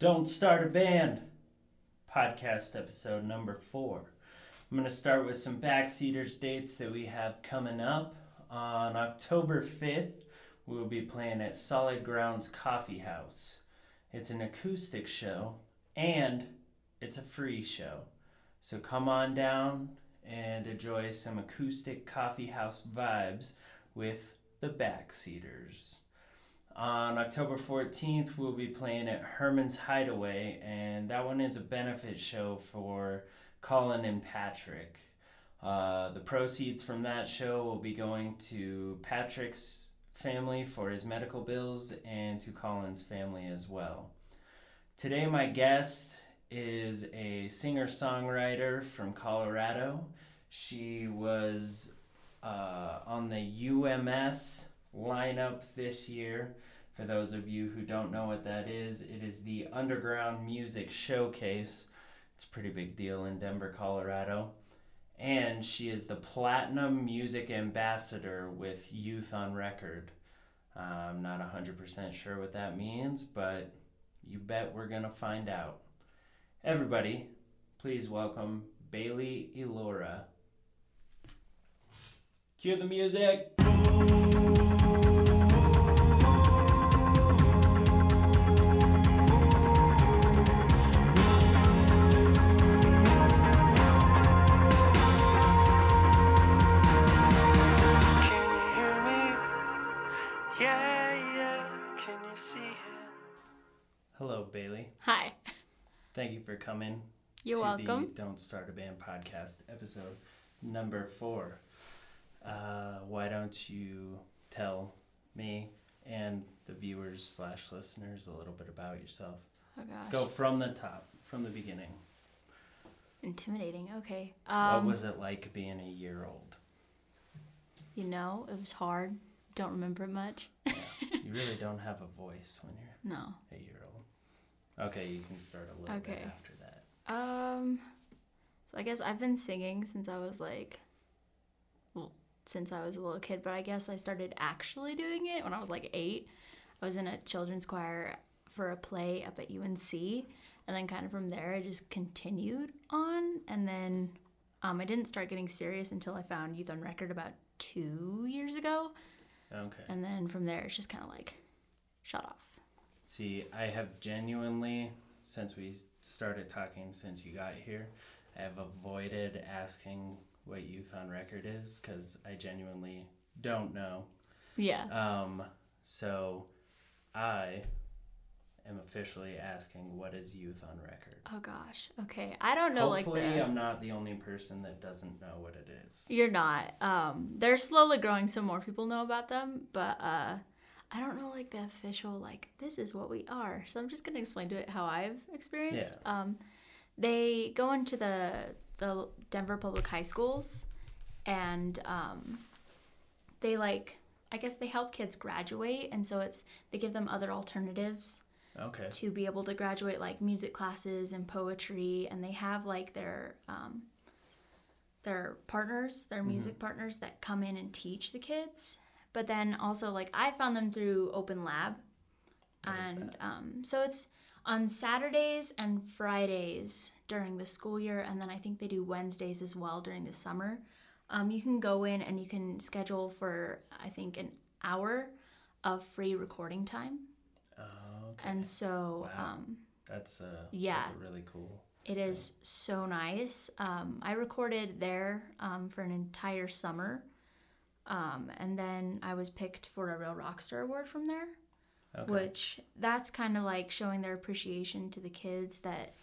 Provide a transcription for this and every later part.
Don't Start a Band podcast episode number four. I'm going to start with some Backseaters dates that we have coming up. On October 5th, we will be playing at Solid Grounds Coffee House. It's an acoustic show and it's a free show. So come on down and enjoy some acoustic coffee house vibes with the Backseaters. On October 14th, we'll be playing at Herman's Hideaway, and that one is a benefit show for Colin and Patrick. Uh, the proceeds from that show will be going to Patrick's family for his medical bills and to Colin's family as well. Today, my guest is a singer songwriter from Colorado. She was uh, on the UMS lineup this year. For those of you who don't know what that is, it is the Underground Music Showcase. It's a pretty big deal in Denver, Colorado. And she is the Platinum Music Ambassador with Youth on Record. Uh, I'm not 100% sure what that means, but you bet we're going to find out. Everybody, please welcome Bailey Elora. Cue the music. Coming. You're to welcome. The Don't Start a Band podcast, episode number four. Uh, why don't you tell me and the viewers slash listeners a little bit about yourself? Oh gosh. Let's go from the top, from the beginning. Intimidating. Okay. what Um, was it like being a year old? you know, it was hard. Don't remember it much. Yeah, you really don't have a voice when you're No. a year old. Okay, you can start a little bit Okay. after that. Um. So I guess I've been singing since I was like, well, since I was a little kid. But I guess I started actually doing it when I was like eight. I was in a children's choir for a play up at UNC, and then kind of from there I just continued on, and then um, I didn't start getting serious until I found Youth on Record about two years ago. Okay. And then from there, it's just kind of like shut off. See, I have genuinely, since we started talking, since you got here, I have avoided asking what Youth on Record is because I genuinely don't know. Yeah. Um, so I am officially asking what is Youth on Record. Oh gosh. Okay. I don't know Hopefully, like the. I'm not the only person that doesn't know what it is. You're not. Um, they're slowly growing, so more people know about them. But uh, I don't know like the official like this is what we are. So I'm just gonna explain to it how I've experienced. Um, they go into the the Denver public high schools, and um, they like I guess they help kids graduate, and so it's they give them other alternatives Okay. to be able to graduate like music classes and poetry and they have like their um, their partners their music partners that come in and teach the kids but then also like i found them through open lab What and um, so it's on saturdays and fridays during the school year and then i think they do wednesdays as well during the summer um, you can go in and you can schedule for i think an hour of free recording time Oh, okay. and so Wow. um, that's uh, yeah. That's really cool. it is so nice. Um, I recorded there um, for an entire summer. Um, and then I was picked for a Real Rockstar Award from there, Okay. which that's kind of like showing their appreciation to the kids that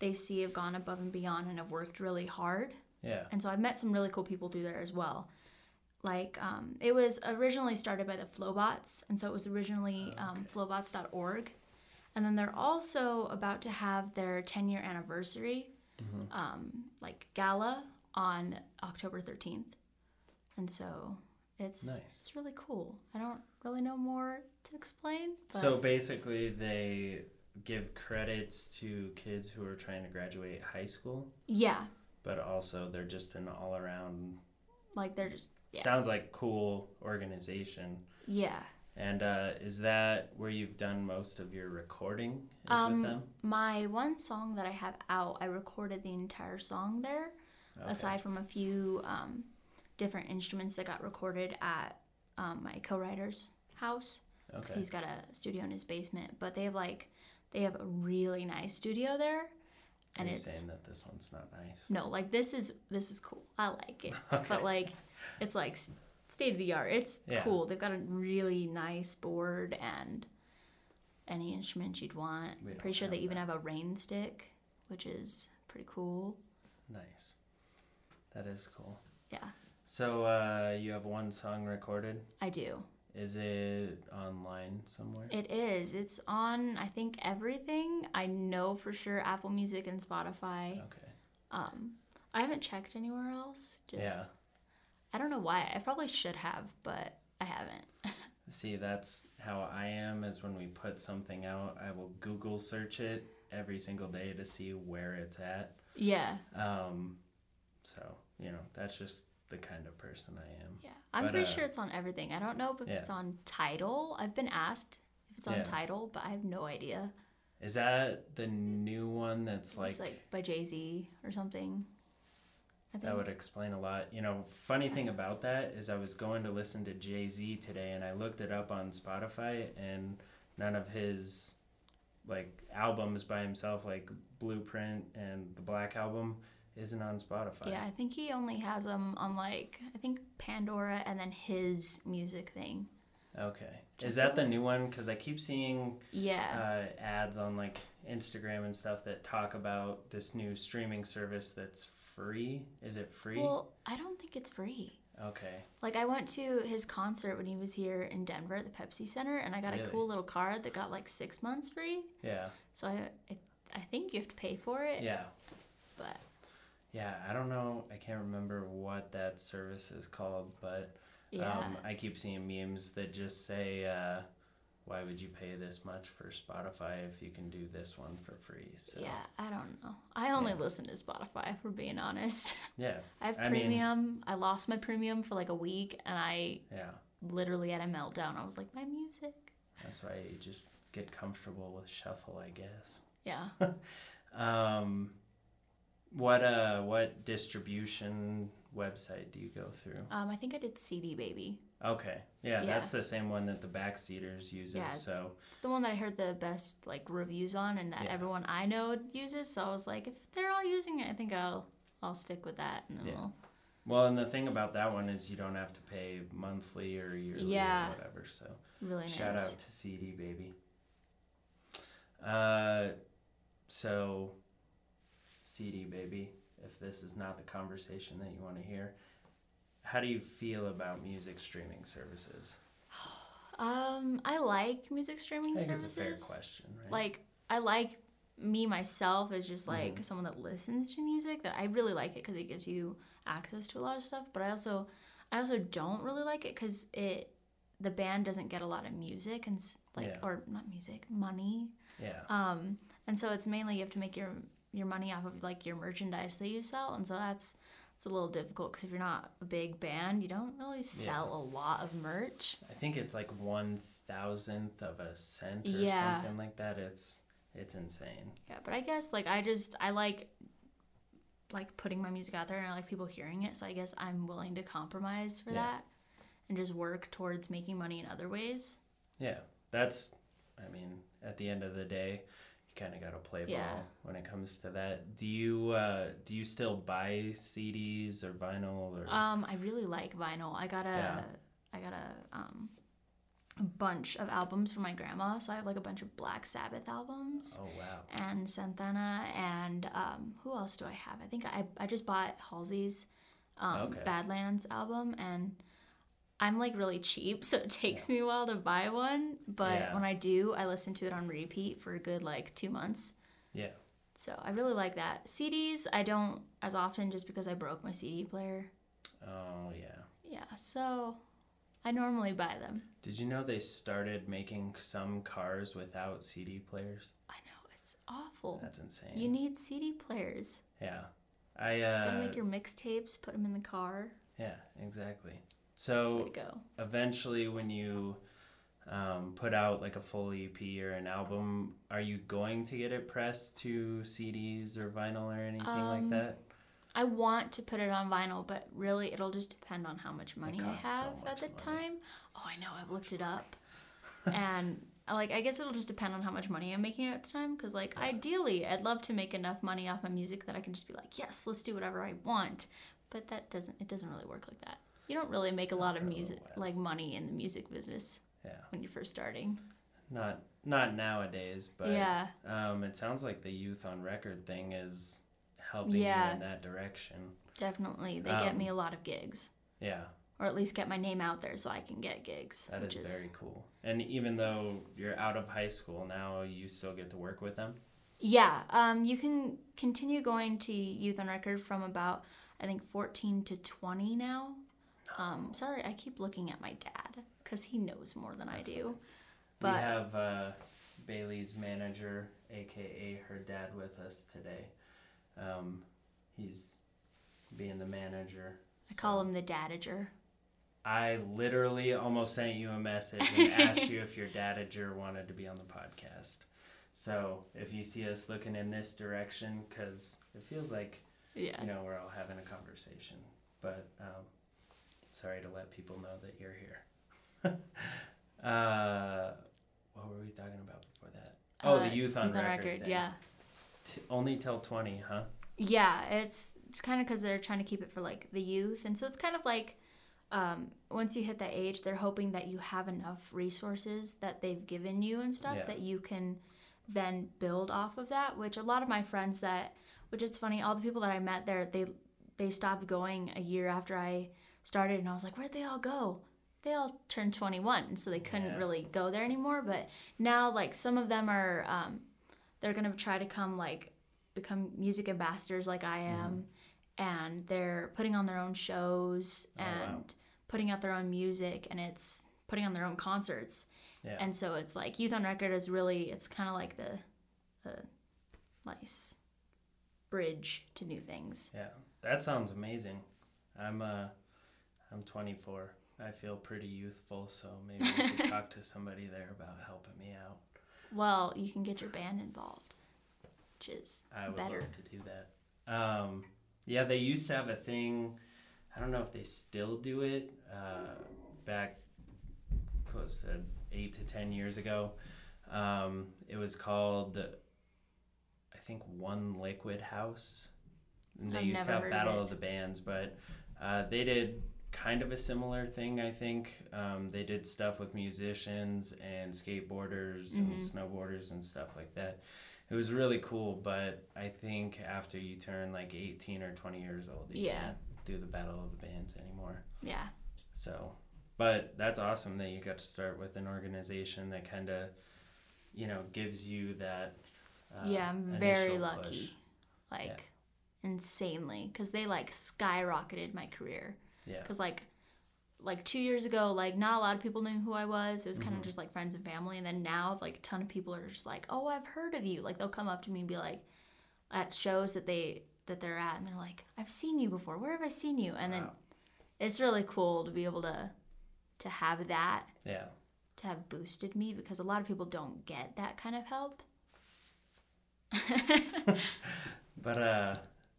they see have gone above and beyond and have worked really hard. yeah. And so I've met some really cool people through there as well. Like, um, it was originally started by the Flobots, and so it was originally um, flobots.org. And then they're also about to have their 10 year anniversary, um, like gala on October 13th. And so it's Nice. it's really cool. I don't really know more to explain. But So basically, they give credits to kids who are trying to graduate high school, yeah, but also they're just an all around, like they're just yeah. sounds like cool organization. Yeah. And uh, is that where you've done most of your recording? Is Um, with them? My one song that I have out, I recorded the entire song there, Okay. aside from a few um, different instruments that got recorded at um, my co-writer's house because Okay. he's got a studio in his basement. But they have like they have a really nice studio there, and Are you it's saying that this one's not nice? no like this is this is cool. I like it, Okay. but like it's like state of the art. It's Yeah. cool. They've got a really nice board and any instruments you'd want. Pretty sure they have even have a rain stick, which is pretty cool. Nice. That is cool. Yeah, So uh, you have one song recorded. I do. Is it online somewhere? It is. It's on I think everything. I know for sure Apple Music and Spotify. okay. Um, I haven't checked anywhere else. Just Yeah. I don't know why. I probably should have, but I haven't. See, that's how I am. Is when we put something out, I will Google search it every single day to see where it's at. yeah, Um, so you know, that's just the kind of person I am. yeah. I'm But, pretty uh, sure it's on everything. I don't know if yeah. it's on Tidal. I've been asked if it's on Yeah. Tidal, but I have no idea. Is that the new one that's like, it's like by Jay Z or something. I think. that would explain a lot. You know, funny thing about that is I was going to listen to Jay Z today and I looked it up on Spotify and none of his like albums by himself, like Blueprint and the Black Album, isn't on Spotify. yeah, I think he only has them on like I think Pandora and then his music thing. Okay. Just Is that the new one? Because I keep seeing Yeah. uh, ads on like Instagram and stuff that talk about this new streaming service that's free. Is it free? well, I don't think it's free. okay. Like I went to his concert when he was here in Denver at the Pepsi Center, and I got a cool little card that got like six months free. Yeah. So I, I, I think you have to pay for it. Yeah. But Yeah. I don't know. I can't remember what that service is called, but yeah, um, I keep seeing memes that just say, uh, "Why would you pay this much for Spotify if you can do this one for free?" So yeah, I don't know. I only Yeah. listen to Spotify if we're being honest. yeah. I have I mean- premium. I lost my premium for like a week, and I Yeah. literally had a meltdown. I was like, my music. That's why you just get comfortable with shuffle, I guess. Yeah. Um, what uh, what distribution website do you go through? Um, I think I did CD Baby. Okay, yeah, Yeah. that's the same one that the Backseaters uses. Yeah. So It's the one that I heard the best like reviews on, and that Yeah. everyone I know uses. So I was like, if they're all using it, I think I'll I'll stick with that, and then Yeah. we'll. well, and the thing about that one is you don't have to pay monthly or yearly Yeah. or whatever. So Really nice. shout out to CD baby. Uh, so CD baby, if this is not the conversation that you want to hear, how do you feel about music streaming services? Um, I like music streaming I think services. it's a fair question, right? Like I like me myself as just like Mhm. someone that listens to music. That I really like it because it gives you access to a lot of stuff. But I also, I also don't really like it because it, the band doesn't get a lot of music and like Yeah. or not music money. yeah, Um, and so it's mainly you have to make your your money off of like your merchandise that you sell, and so that's it's a little difficult because if you're not a big band, you don't really sell a lot of merch. I think it's like one thousandth of a cent or Yeah. something like that. It's it's insane. Yeah, but I guess like I just I like like putting my music out there and I like people hearing it, so I guess I'm willing to compromise for Yeah. that and just work towards making money in other ways. Yeah, that's. I mean, at the end of the day, kind of got to play Yeah. ball when it comes to that. Do you uh, do you still buy CDs or vinyl or? Um, I really like vinyl. I got a Yeah. I got a um a bunch of albums from my grandma, so I have like a bunch of Black Sabbath albums. oh wow. and Santana and um, who else do I have? I think I, I just bought Halsey's um, Okay. Badlands album and I'm like really cheap, so it takes me a while to buy one. But Yeah. when I do, I listen to it on repeat for a good like two months. Yeah. So I really like that. CDs I don't as often just because I broke my CD player. Oh yeah. Yeah, so I normally buy them. Did you know they started making some cars without CD players? I know it's awful. That's insane. You need CD players. yeah. I uh. Gotta make your mixtapes, put them in the car. yeah, exactly. That's the way So eventually when you um, put out like a full EP or an album, are you going to get it pressed to CDs or vinyl or anything Um, like that? I want to put it on vinyl, but really it'll just depend on how much money I so have much at the money. time. Oh, I know. I've looked it up. and like I guess it'll just depend on how much money I'm making at the time cuz like ideally I'd love to make enough money off my music that I can just be like, "Yes, let's do whatever I want." But that doesn't it doesn't really work like that. You don't really make a lot of for a little music like money in the music business Yeah, when you're first starting. not not nowadays, but yeah. um, it sounds like the youth on record thing is helping Yeah. you in that direction. Definitely. They get Um, me a lot of gigs Yeah, or at least get my name out there so I can get gigs, that is is very cool. And even though you're out of high school now, you still get to work with them. Yeah, um, you can continue going to Youth on Record from about I think 14 to 20 now. Um, sorry, I keep looking at my dad because he knows more than I do. we But have uh, Bailey's manager, aka her dad, with us today. Um, he's being the manager. I call him the dadager. I literally almost sent you a message and asked you if your dadager wanted to be on the podcast. So if you see us looking in this direction, because it feels like Yeah. you know we're all having a conversation. But um, sorry to let people know that you're here. uh, what were we talking about before that? Oh, Uh, the youth on record. thing. Yeah. T- only till twenty, huh? Yeah, it's it's kind of because they're trying to keep it for like the youth, and so it's kind of like um, once you hit that age, they're hoping that you have enough resources that they've given you and stuff Yeah. that you can then build off of that. Which a lot of my friends that, which it's funny, all the people that I met there, they they stopped going a year after I started, and I was like, where'd they all go? They all turned 21, so they couldn't Yeah. really go there anymore. But now, like some of them are, um, they're gonna try to come like become music ambassadors like I am, and they're putting on their own shows Oh, wow. and putting out their own music, and it's putting on their own concerts. Yeah. And so it's like Youth on Record is really it's kind of like the, the nice bridge to new things. Yeah, that sounds amazing. I'm uh, I'm 24. I feel pretty youthful, so maybe we could talk to somebody there about helping me out. Well, you can get your band involved, which is I would better. love to do that. Um, yeah, they used to have a thing. I don't know if they still do it. Uh, back close to eight to ten years ago, um, it was called, I think, One Liquid House. And they I've used to have heard of Battle of the Bands, but uh, they did kind of a similar thing. I think um, they did stuff with musicians and skateboarders and Mhm. snowboarders and stuff like that it was really cool but i think after you turn like 18 or 20 years old you Yeah. can't do the battle of the bands anymore Yeah. so but that's awesome that you got to start with an organization that kind of you know gives you that uh, yeah, I'm very lucky. push. Like insanely cuz they like skyrocketed my career. Yeah. Because like like two years ago like not a lot of people knew who i was. It was kind Mhm. of just like friends and family. And then now like a ton of people are just like oh i've heard of you. Like they'll come up to me and be like at shows that they that they're at and they're like i've seen you before. Where have i seen you? And then it's really cool to be able to to have that yeah. to have boosted me because a lot of people don't get that kind of help. But uh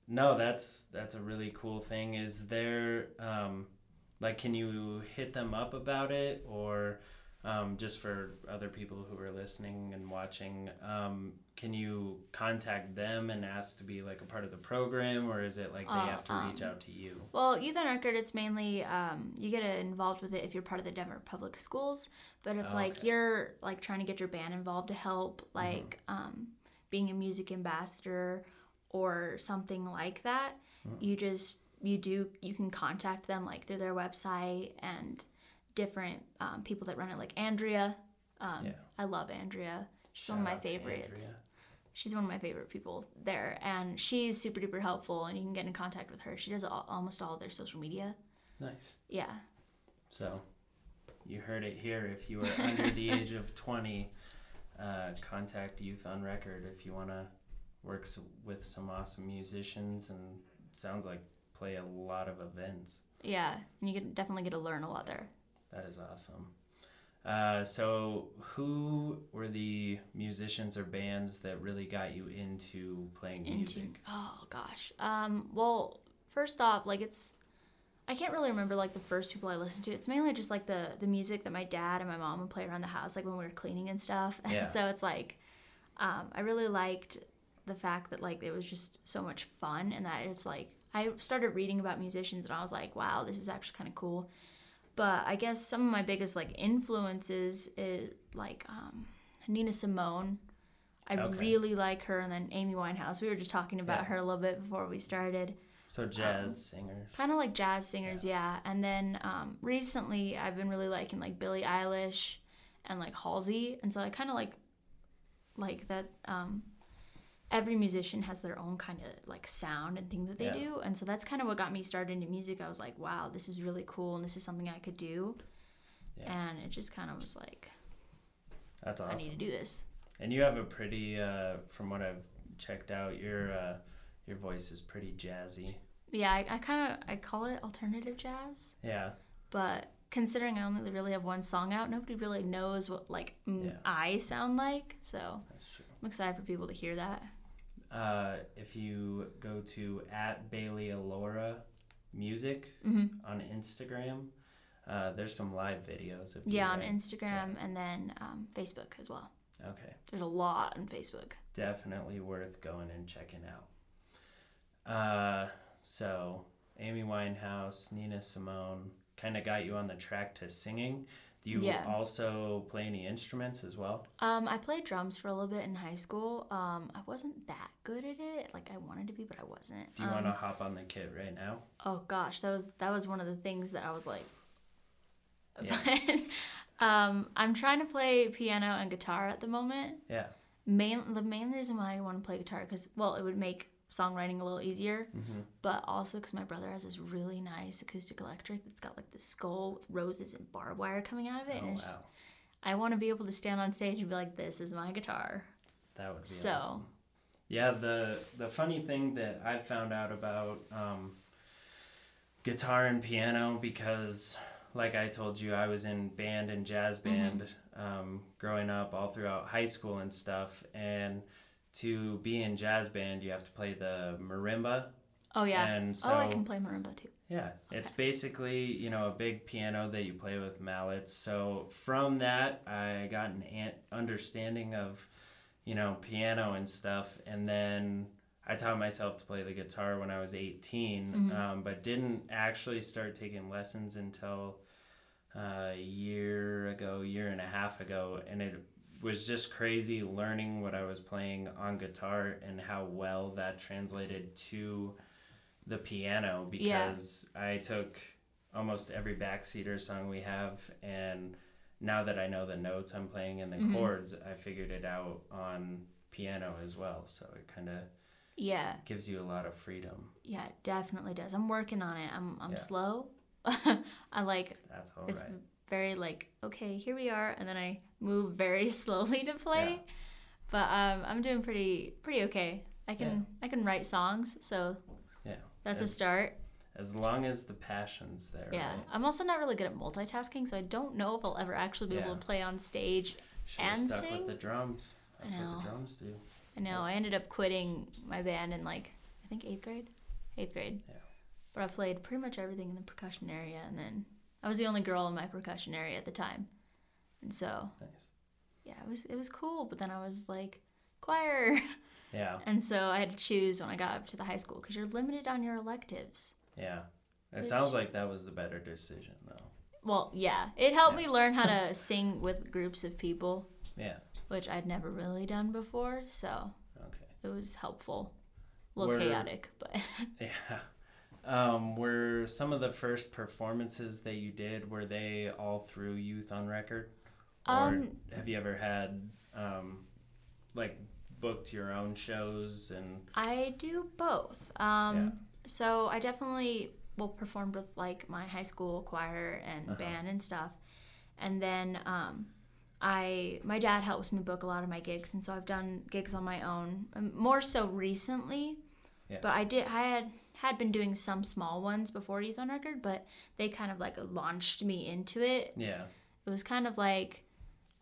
no that's that's a really cool thing. Is there um like can you hit them up about it? Or um, just for other people who are listening and watching um, can you contact them and ask to be like a part of the program? Or is it like they Uh, have to reach um, out to you? Well, Youth on Record, it's mainly um, you get involved with it if you're part of the Denver Public Schools. But if like Okay. you're like trying to get your band involved to help, like um, being a music ambassador or something like that, you just you do you can contact them like through their website and different um, people that run it, like Andrea. Um, Yeah. I love Andrea. She's one of my favorites she's one of my favorite people there and she's super duper helpful and you can get in contact with her she does all, almost all of their social media nice yeah So, you heard it here. If you are under the age of 20, uh, contact Youth on Record if you want to work s- with some awesome musicians and sounds like play a lot of events. yeah and you can definitely get to learn a lot there That is awesome. Uh, so, who were the musicians or bands that really got you into playing music? Oh gosh. Um. Well, first off, like it's. I can't really remember like the first people I listened to. It's mainly just like the the music that my dad and my mom would play around the house, like when we were cleaning and stuff. And Yeah. so it's like, um, I really liked the fact that like it was just so much fun, and that it's like I started reading about musicians, and I was like, wow, this is actually kind of cool. But I guess some of my biggest like influences is like um, Nina Simone. I Okay. really like her, and then Amy Winehouse. We were just talking about Yeah. her a little bit before we started. So, jazz singers. Kind of like jazz singers, yeah. And then um, recently, I've been really liking like Billie Eilish and like Halsey, and so I kind of like like that. Um, every musician has their own kind of like sound and thing that they Yeah. do, and so that's kind of what got me started into music. I was like, wow, this is really cool, and this is something I could do. Yeah. And it just kind of was like, That's I need to do this. And you have a pretty, uh, from what I've checked out, your uh, your voice is pretty jazzy. Yeah, I, I kind of I call it alternative jazz. Yeah. but considering I only really have one song out, nobody really knows what like Yeah. I sound like. So That's true. I'm excited for people to hear that. Uh, if you go to at Bailey Alora Music hmm on Instagram, uh, there's some live videos of Yeah, on right? Instagram and then um, Facebook as well. Okay, There's a lot on Facebook. definitely worth going and checking out. Uh, so Amy Winehouse, Nina Simone, kind of got you on the track to singing. Do you Yeah. also play any instruments as well? Um, I played drums for a little bit in high school. Um, I wasn't that good at it. Like I wanted to be, but I wasn't. Do you um, want to hop on the kit right now? Oh gosh, that was that was one of the things that I was like. Yeah. um, I'm trying to play piano and guitar at the moment. Yeah. main the main reason why I want to play guitar because well it would make songwriting a little easier Mm-hmm. but also because my brother has this really nice acoustic electric that's got like the skull with roses and barbed wire coming out of it Oh, and it's wow. just I want to be able to stand on stage and be like this is my guitar That would be So- awesome. Yeah, the the funny thing that I found out about um, guitar and piano because, like I told you, I was in band and jazz Mm-hmm. band um, growing up all throughout high school and stuff. And to be in jazz band, you have to play the marimba. oh yeah And so oh I can play marimba too yeah, it's basically, you know, a big piano that you play with mallets. So from that, I got an an- understanding of, you know, piano and stuff. And then I taught myself to play the guitar when I was 18, Mhm. um, but didn't actually start taking lessons until uh, a year ago, year and a half ago. And it was just crazy learning what I was playing on guitar and how well that translated to the piano Yeah. because I took almost every backseater song we have and now that I know the notes I'm playing and the Mhm. chords, I figured it out on piano as well. So it kind of yeah gives you a lot of freedom. yeah it definitely does I'm working on it I'm I'm Yeah. slow I like That's all right. Very like okay here we are and then i move very slowly to play Yeah. but um, i'm doing pretty pretty okay i can i can write songs so Yeah. that's a start As long as the passion's there. yeah Right? i'm also not really good at multitasking so i don't know if i'll ever actually be able to play on stage Should've and stuck sing? with the drums. That's what know. the drums do. i know i ended up quitting my band in like i think eighth grade eighth grade Yeah. but i played pretty much everything in the percussion area and then i was the only girl in my percussion area at the time and so Nice. yeah it was it was cool but then i was like choir Yeah. And so I had to choose when I got up to the high school because you're limited on your electives. Yeah. It Which- sounds like that was the better decision though. Well, yeah, it helped Yeah. me learn how to sing with groups of people, Yeah. which I'd never really done before. So Okay. it was helpful. A little Were- chaotic, but Yeah. Um, were some of the first performances that you did were they all through Youth on Record, or Um, have you ever had um, like booked your own shows and I do both. Um, Yeah. So I definitely well performed with like my high school choir and Uh-huh. band and stuff, and then um, I my dad helps me book a lot of my gigs, and so I've done gigs on my own, um, more so recently. Yeah. But I did I had had been doing some small ones before Youth on Record, but they kind of like launched me into it yeah it was kind of like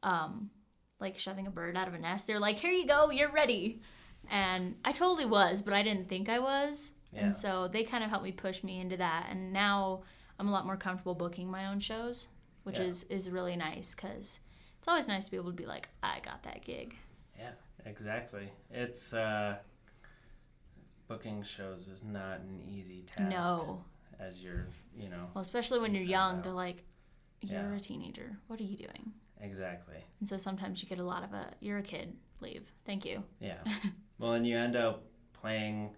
um, like shoving a bird out of a nest. They're like, "Here you go, you're ready," and I totally was, but I didn't think I was, Yeah. and so they kind of helped me push me into that. And now I'm a lot more comfortable booking my own shows, which Yeah. is is really nice because it's always nice to be able to be like, "I got that gig." Yeah, exactly. It's uh, booking shows is not an easy task. No, As you're, you know, well, especially when You you're young, out. they're like, "You're Yeah. a teenager. What are you doing?" exactly. And so sometimes you get a lot of a, "You're a kid. Leave. Thank you." Yeah. well, and you end up playing.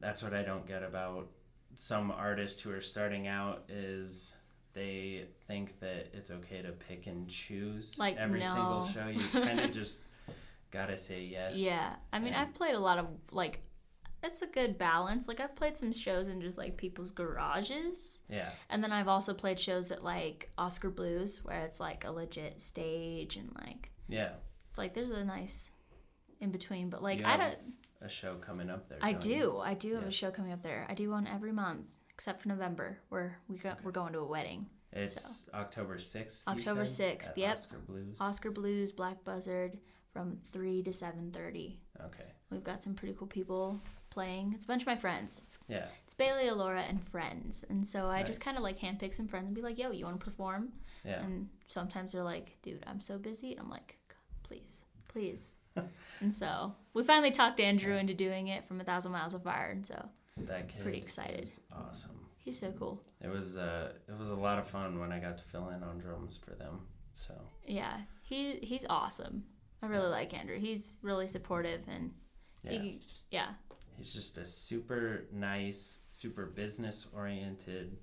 That's what I don't get about some artists who are starting out is they think that it's okay to pick and choose Like, every single show. You kind of just gotta say yes. Yeah, I mean, And- I've played a lot of like, it's a good balance. Like I've played some shows in just like people's garages, Yeah. and then I've also played shows at like Oskar Blues where it's like a legit stage and like Yeah. it's like there's a nice in between. But like You I have don't, A show coming up there. I don't you? I do have a show coming up there. I do one every month except for November where we go, Okay. we're going to a wedding. It's October 6th. October said, 6th, at yep. Oskar Blues. Oskar Blues, Black Buzzard from three to seven thirty. Okay. We've got some pretty cool people playing. It's a bunch of my friends. It's Yeah. It's Bailey, Alora, and friends. And so I just kind of like handpick some friends and be like, yo, you want to perform? Yeah. And sometimes they're like, dude, I'm so busy. And I'm like, please, please. and so we finally talked Andrew into doing it from A Thousand Miles of Fire. And so that kid pretty excited. is awesome. he's so cool. It was uh it was a lot of fun when I got to fill in on drums for them. So Yeah, he he's awesome. I really like Andrew. He's really supportive and yeah. he, yeah, He's just a super nice, super business oriented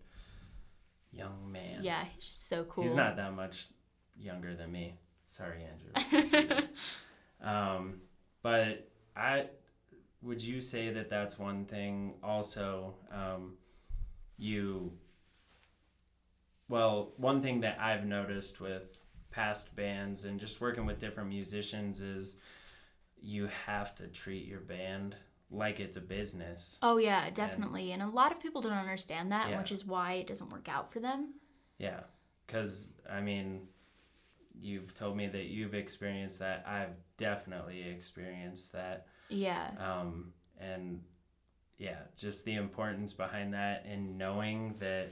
young man. yeah, he's just so cool. He's not that much younger than me. Sorry, Andrew. if you see this. um, but I would you say that that's one thing also um, you well one thing that I've noticed with past bands and just working with different musicians is you have to treat your band like it's a business. Oh yeah, definitely. And a lot of people don't understand that, Yeah. which is why it doesn't work out for them. Yeah, because I mean, you've told me that you've experienced that. I've definitely experienced that. Yeah. Um, and yeah, just the importance behind that and knowing that,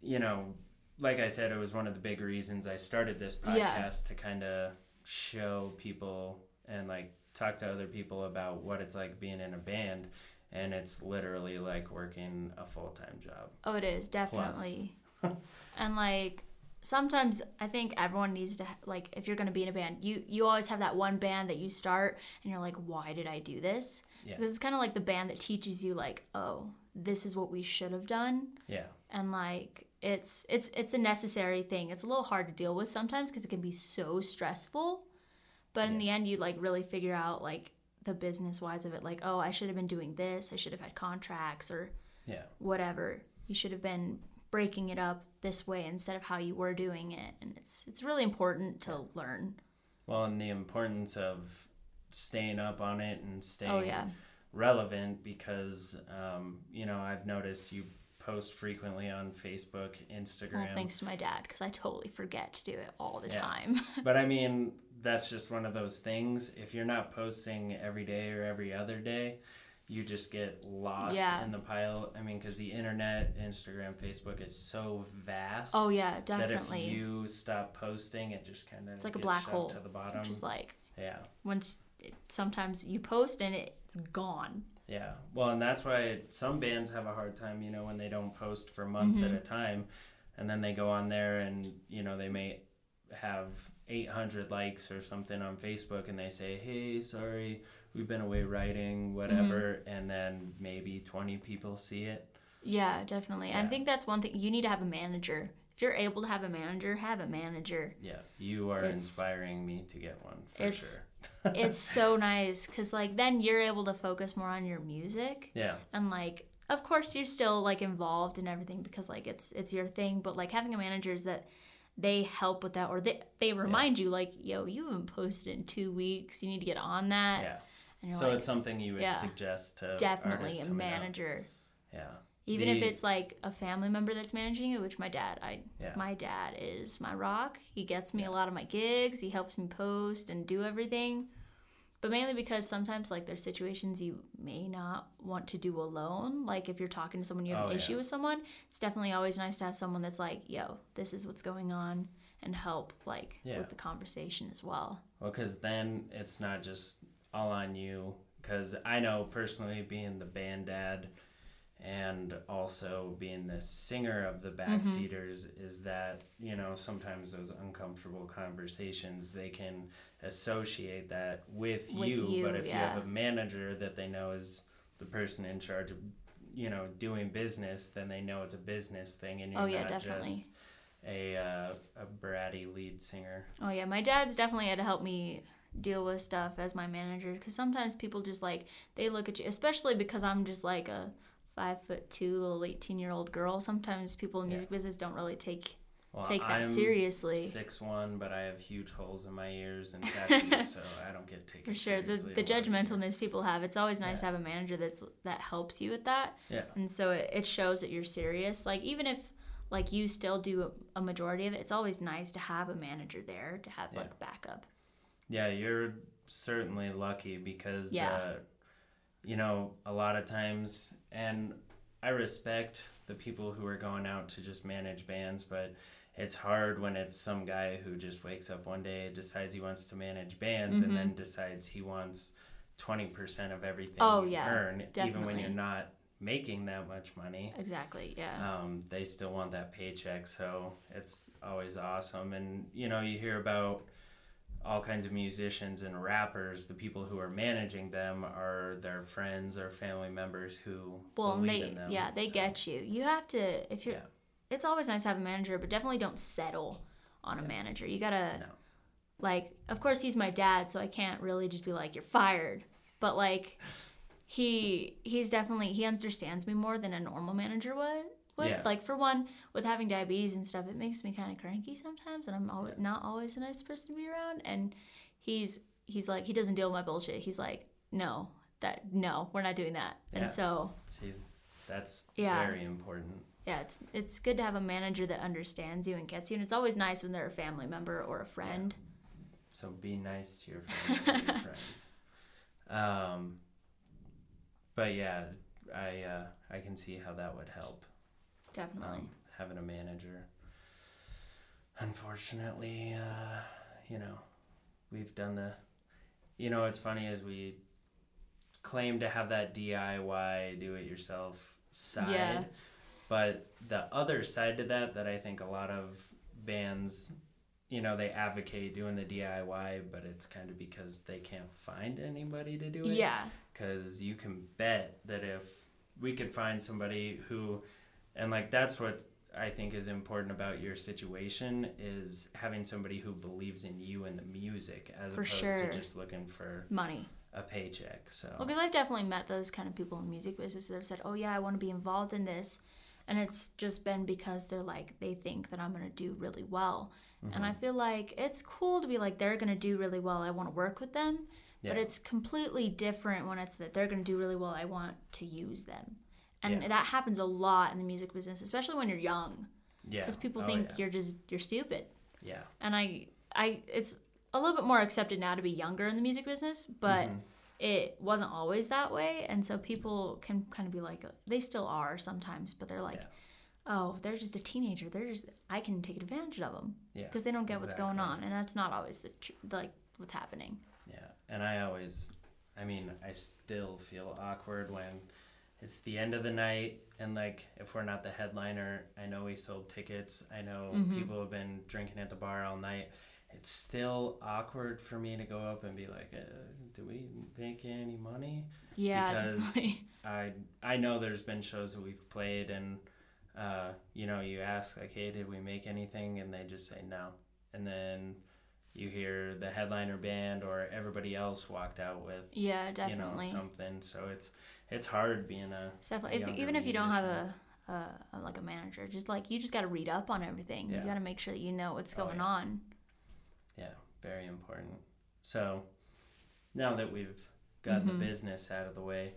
you know, like I said, it was one of the big reasons I started this podcast Yeah. to kind of show people and like talk to other people about what it's like being in a band. And it's literally like working a full time job. Oh, it is definitely. and like sometimes I think everyone needs to like if you're going to be in a band, you you always have that one band that you start and you're like, "Why did I do this?" Yeah. Because it's kind of like the band that teaches you like, "Oh, this is what we should have done." Yeah. And like it's it's it's a necessary thing. It's a little hard to deal with sometimes because it can be so stressful. But in the end, you like really figure out like the business wise of it. Like, oh, I should have been doing this. I should have had contracts or Yeah. whatever. You should have been breaking it up this way instead of how you were doing it. And it's it's really important to learn. Well, and the importance of staying up on it and staying Oh yeah. relevant because, um, you know, I've noticed you post frequently on Facebook, Instagram. Well, thanks to my dad because I totally forget to do it all the Yeah. time. But I mean, that's just one of those things. If you're not posting every day or every other day, you just get lost Yeah. in the pile. I mean, because the internet, Instagram, Facebook is so vast. oh yeah, definitely. That if you stop posting, it just kind of It's like a black hole, to the bottom. Is like yeah. once it, sometimes you post and it's gone. Yeah. Well, and that's why some bands have a hard time, you know, when they don't post for months Mm-hmm. at a time. And then they go on there and, you know, they may have 800 likes or something on Facebook and they say, hey, sorry, we've been away writing, whatever. Mm-hmm. And then maybe 20 people see it. Yeah, definitely. Yeah. I think that's one thing you need to have a manager. If you're able to have a manager, have a manager. Yeah. You are It's- inspiring me to get one for it's- sure. it's so nice because like then you're able to focus more on your music Yeah. and like of course you're still like involved in everything because like it's it's your thing but like having a manager is that they help with that or they, they remind you like yo you haven't posted in two weeks you need to get on that Yeah. So like it's something you would yeah, suggest to definitely a coming out. manager Yeah. Even if it's like a family member that's managing it, which my dad, I Yeah. my dad is my rock. He gets me a lot of my gigs. He helps me post and do everything. But mainly because sometimes like there's situations you may not want to do alone. Like if you're talking to someone you have Oh, an issue yeah. with someone, it's definitely always nice to have someone that's like, "Yo, this is what's going on." And help like Yeah. with the conversation as well. Well, because then it's not just all on you. Because I know personally, being the band dad and also being the singer of the Mm-hmm. backseaters, is that, you know, sometimes those uncomfortable conversations, they can associate that with, With you. you, But if you have a manager that they know is the person in charge of, you know, doing business, then they know it's a business thing and you're Oh, yeah, not definitely. just a, uh, a bratty lead singer. Oh yeah, my dad's definitely had to help me deal with stuff as my manager because sometimes people just like they look at you, especially because I'm just like a five foot two little eighteen year old girl. Sometimes people in Yeah. music business don't really take Well, take that I'm seriously. Six one, but I have huge holes in my ears and tattoos, so I don't get taken For sure, the the judgmentalness people have, it's always nice to have a manager that's that helps you with that, Yeah, and so it, it shows that you're serious. Like even if like you still do a, a majority of it, it's always nice to have a manager there to have Yeah. like backup. yeah, you're certainly lucky because Yeah. uh, you know a lot of times, and I respect the people who are going out to just manage bands, but it's hard when it's some guy who just wakes up one day, decides he wants to manage bands, and then decides he wants twenty percent of everything Mm-hmm. Oh, you yeah, earn, even when you're not making that much money. Exactly. Yeah. um, they still want that paycheck. So it's always awesome. And, you know, you hear about all kinds of musicians and rappers, the people who are managing them are their friends or family members who Well, believe they in them. yeah they So, get you. You have to if you're. Yeah. It's always nice to have a manager, but definitely don't settle on a manager. You gotta No. like. Of course, he's my dad, so I can't really just be like you're fired. But like, he he's definitely he understands me more than a normal manager would. Would Yeah. like for one, with having diabetes and stuff, it makes me kind of cranky sometimes, and I'm always, not always a nice person to be around. And he's he's like he doesn't deal with my bullshit. He's like, no, that no, we're not doing that. Yeah. And so See, that's Yeah. very important. yeah, it's it's good to have a manager that understands you and gets you, and it's always nice when they're a family member or a friend. So be nice to your family your friends. Um, but yeah, I uh, I can see how that would help. Definitely. um, having a manager. Unfortunately, uh, you know, we've done the. You know, it's funny as we claim to have that DIY, do it yourself side, Yeah. but the other side to that, that I think a lot of bands, you know, they advocate doing the DIY, but it's kind of because they can't find anybody to do it yeah. because you can bet that if we could find somebody who and like that's what i think is important about your situation is having somebody who believes in you and the music as For opposed sure. to just looking for Money. a paycheck so Well, because I've definitely met those kind of people in the music business that have said, "Oh yeah, I want to be involved in this," and it's just been because they're like they think that I'm gonna do really well, and Mm-hmm. I feel like it's cool to be like they're gonna do really well. I want to work with them, but it's completely different when it's that they're gonna do really well. I want to use them, and Yeah. that happens a lot in the music business, especially when you're young, yeah because people Oh, think yeah. you're just you're stupid. yeah and I I it's a little bit more accepted now to be younger in the music business, but Mm-hmm. it wasn't always that way, and so people can kind of be like they still are sometimes, but they're like, Yeah. oh, they're just a teenager. They're just I can take advantage of them yeah because they don't get what's going on, and that's not always the tr- like what's happening. Yeah, and I always, I mean, I still feel awkward when it's the end of the night and like if we're not the headliner, I know we sold tickets. I know Mm-hmm. people have been drinking at the bar all night. It's still awkward for me to go up and be like, uh, "Do we make any money?" Yeah, Because- definitely. I I know there's been shows that we've played and uh, you know you ask like hey did we make anything and they just say no and then you hear the headliner band or everybody else walked out with Yeah, you definitely. know something so it's it's hard being a It's definitely if, even if you don't have a, a, like a manager, just like you just got to read up on everything. Yeah. You got to make sure that you know what's Oh, going yeah. on. yeah very important so now that we've gotten Mhm. the business out of the way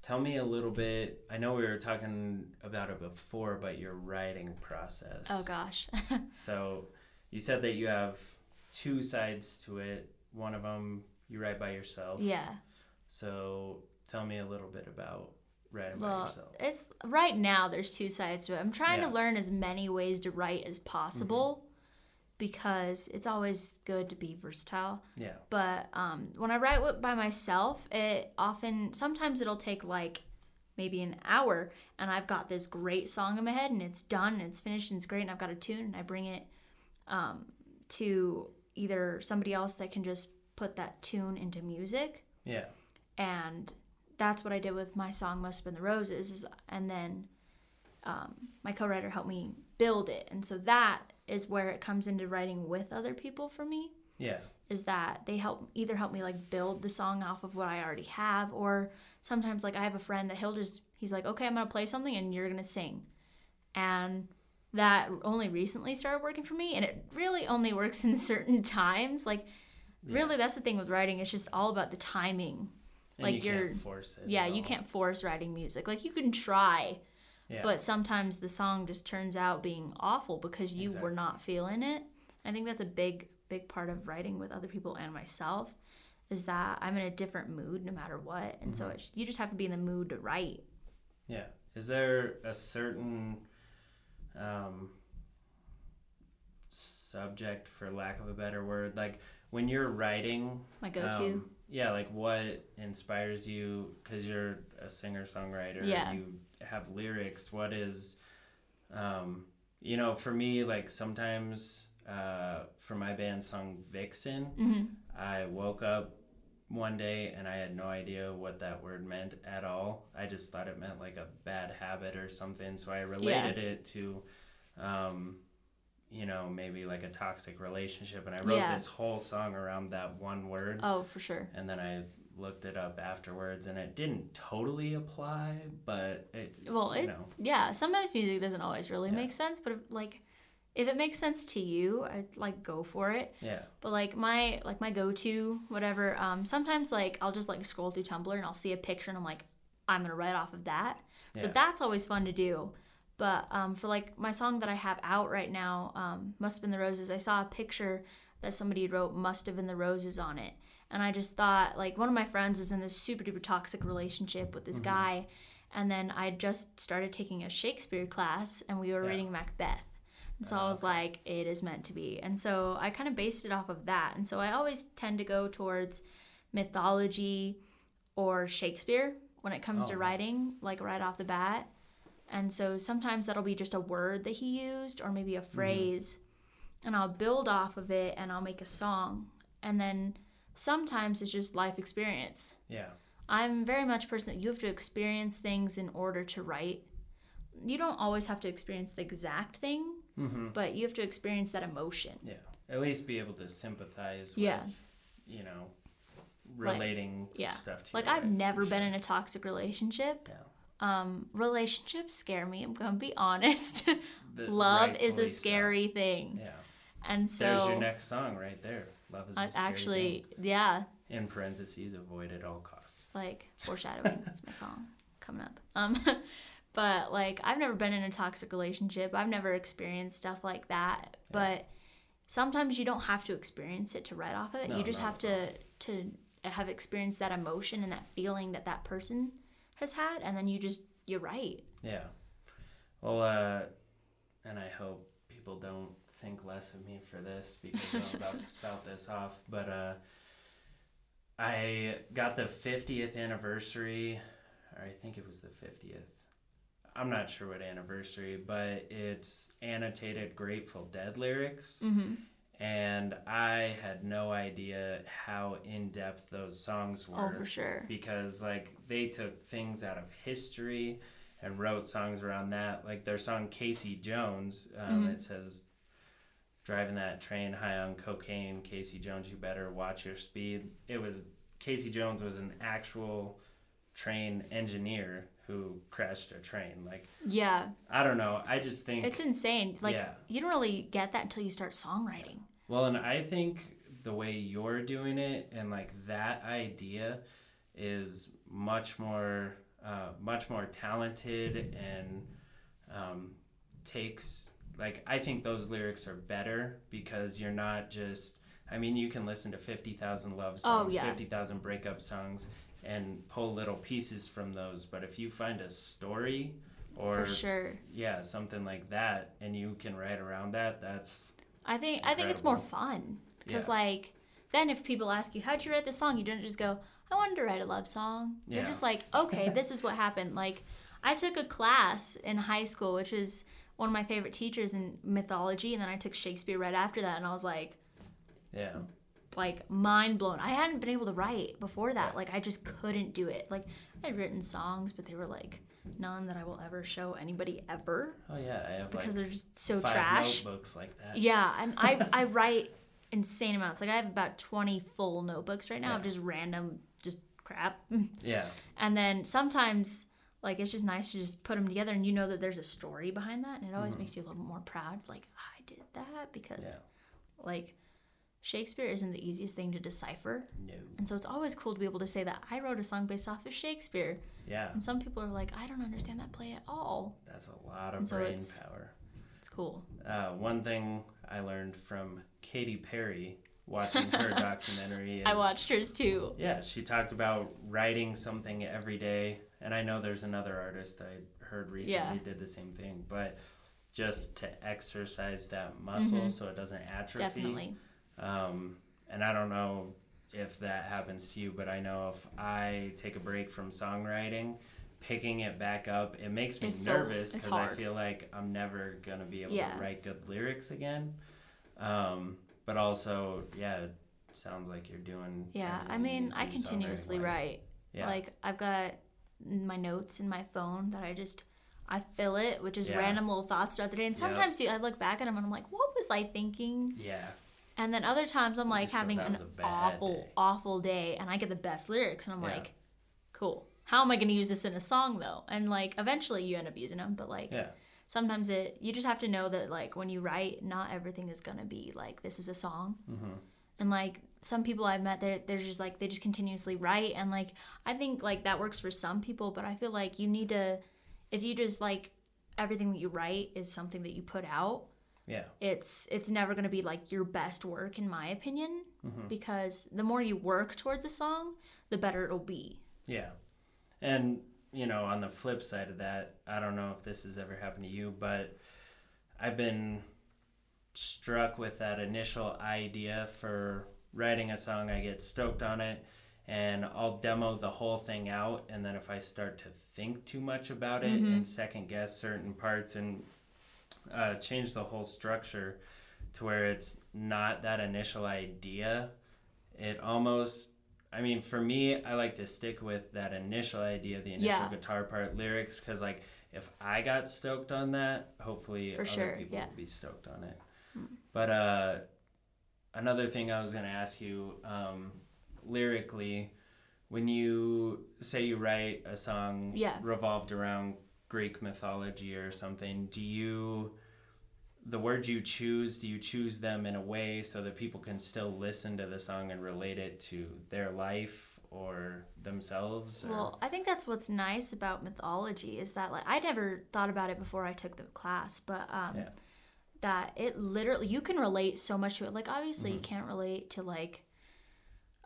tell me a little bit. I know we were talking about it before, but your writing process. Oh gosh. So you said that you have two sides to it. One of them you write by yourself. yeah. So tell me a little bit about writing by Well, yourself. it's right now. There's two sides to it. I'm trying Yeah. Mm-hmm. to learn as many ways to write as possible because it's always good to be versatile. Yeah. But um, when I write by myself, it often sometimes it'll take like maybe an hour, and I've got this great song in my head, and it's done, and it's finished, and it's great, and I've got a tune, and I bring it um, to either somebody else that can just put that tune into music, Yeah. and that's what I did with my song "Must Have Been the Roses," is, and then um, my co-writer helped me build it, and so that is where it comes into writing with other people for me Yeah. is that they help either help me like build the song off of what I already have or sometimes like I have a friend that he'll just he's like okay I'm to play something and you're to sing. And that only recently started working for me and it really only works in certain times like really that's the thing with writing it's just all about the timing. And Like you you're can't force it. yeah, you can't force writing music. Like you can try, Yeah. but sometimes the song just turns out being awful because you were not feeling it. I think that's a big, big part of writing with other people and myself is that I'm in a different mood no matter what. And Mm-hmm. so it's, you just have to be in the mood to write. Yeah. Is there a certain um, subject, for lack of a better word, like when you're writing? My go to. um, yeah, like what inspires you? Because you're a singer songwriter. Yeah. You have lyrics. What is, um, you know, for me, like sometimes uh, for my band song Vixen, hmm I woke up one day and I had no idea what that word meant at all. I just thought it meant like a bad habit or something. So I related it to, um, you know, maybe like a toxic relationship. And I wrote Yeah. this whole song around that one word. Oh, for sure. And then I looked it up afterwards and it didn't totally apply, but it, Well, you it, know, yeah, sometimes music doesn't always really Yeah. make sense, but if, like, if it makes sense to you, I like go for it. yeah. But like my like my go to whatever. Um, sometimes like I'll just like scroll through Tumblr and I'll see a picture and I'm like, I'm gonna write off of that. So Yeah. that's always fun to do. But um, for like my song that I have out right now, um, Must Have Been the Roses, I saw a picture that somebody wrote Must Have Been the Roses on it. And I just thought, like, one of my friends was in this super duper toxic relationship with this Mm-hmm. guy. And then I just started taking a Shakespeare class and we were Yeah. reading Macbeth. And so Oh, I was like, it is meant to be. And so I kind of based it off of that. And so I always tend to go towards mythology or Shakespeare when it comes Oh, to writing, like right off the bat. And so sometimes that'll be just a word that he used or maybe a Mm-hmm. phrase. And I'll build off of it and I'll make a song. And then sometimes it's just life experience. Yeah. I'm very much a person that you have to experience things in order to write. You don't always have to experience the exact thing, Mm-hmm. but you have to experience that emotion. Yeah. At least be able to sympathize Yeah. with, you know, relating yeah. stuff to you. Like I've for never been sure. in a toxic relationship. Yeah. Um, relationships scare me. I'm gonna be honest. The- Love is a rightfully so. scary thing, Yeah. and so There's your next song right there. Love is I scary actually, yeah, in parentheses, avoid at all costs. it's like foreshadowing. That's my song coming up. Um, but like I've never been in a toxic relationship. I've never experienced stuff like that. But sometimes you don't have to experience it to write off of it. No, you just have to to have experienced that emotion and that feeling that that person has had, and then you just you write. Yeah. Well, uh, and I hope people don't think less of me for this because I'm about to spout this off. But uh, I got the 50th anniversary, or I think it was the 50th. I'm not sure what anniversary, but it's annotated Grateful Dead lyrics. Mm-hmm. And I had no idea how in depth those songs were Oh, for sure. because like they took things out of history and wrote songs around that like their song casey jones um, Mhm. it says driving that train high on cocaine casey jones you better watch your speed it was casey jones was an actual train engineer who crashed a train like Yeah, i don't know i just think it's insane. Like Yeah. you don't really get that until you start songwriting. Well, and I think the way you're doing it and like that idea is much more uh, much more talented and um, takes like I think those lyrics are better because you're not just. I mean, you can listen to fifty thousand love Oh, songs, yeah. fifty thousand breakup songs, and pull little pieces from those. But if you find a story or For sure. yeah, something like that, and you can write around that, that's I think I think it's more fun because Yeah. like then if people ask you how'd you write this song, you don't just go I wanted to write a love song. You're just like okay, this is what happened. Like I took a class in high school, which is one of my favorite teachers in mythology, and then I took Shakespeare right after that, and I was like yeah, like mind blown. I hadn't been able to write before that. Like I just couldn't do it. Like I'd written songs, but they were like none that I will ever show anybody ever oh yeah, I have because like they're just so five trash. notebooks like that. Yeah, and I I write insane amounts. Like I have about 20 full notebooks right now of just random just crap. Yeah, And then sometimes like it's just nice to just put them together and you know that there's a story behind that and it always mm-hmm. makes you a little more proud like I did that because yeah, like Shakespeare isn't the easiest thing to decipher. no, And so it's always cool to be able to say that I wrote a song based off of Shakespeare. yeah. And some people are like, I don't understand that play at all. That's a lot of And so brain it's- power. It's cool. Uh, one thing I learned from Katy Perry watching her documentary is I watched hers too. Yeah, she talked about writing something every day, and I know there's another artist I heard recently Yeah. did the same thing, but just to exercise that muscle Mhm. so it doesn't atrophy. Definitely. Um, and I don't know if that happens to you, but I know if I take a break from songwriting, picking it back up, it makes me It's nervous because I feel like I'm never gonna be able Yeah. to write good lyrics again. Um, but also, yeah, it sounds like you're doing. Yeah, I mean, I continuously write. Yeah. Like I've got my notes in my phone that I just I fill it with just Yeah. random little thoughts throughout the day. And Yep. sometimes you, I look back at them and I'm like, what was I thinking? yeah. And then other times I'm like having an was a bad awful, day." awful day, and I get the best lyrics, and I'm Yeah. like, cool. How am I going to use this in a song though? And like eventually you end up using them, but like Yeah. sometimes it you just have to know that like when you write, not everything is gonna be like this is a song. Mm-hmm. And like some people I've met, they're, they're just like they just continuously write, and like I think like that works for some people, but I feel like you need to, if you just like everything that you write is something that you put out, Yeah. it's it's never going to be like your best work in my opinion Mm-hmm. because the more you work towards a song the better it'll be Yeah. And, you know, on the flip side of that, I don't know if this has ever happened to you, but I've been struck with that initial idea for writing a song. I get stoked on it and I'll demo the whole thing out. And then if I start to think too much about it and second guess certain parts and uh, change the whole structure to where it's not that initial idea, it almost I mean, for me, I like to stick with that initial idea, the initial Yeah. guitar part, lyrics, because like if I got stoked on that, hopefully For other sure, people yeah. will be stoked on it. But uh, another thing I was gonna ask you, um, lyrically, when you say you write a song Yeah. revolved around Greek mythology or something, do you the words you choose, do you choose them in a way so that people can still listen to the song and relate it to their life or themselves? Or? well i think that's what's nice about mythology is that like i never thought about it before i took the class but um Yeah. that it literally you can relate so much to it like obviously Mm-hmm. you can't relate to like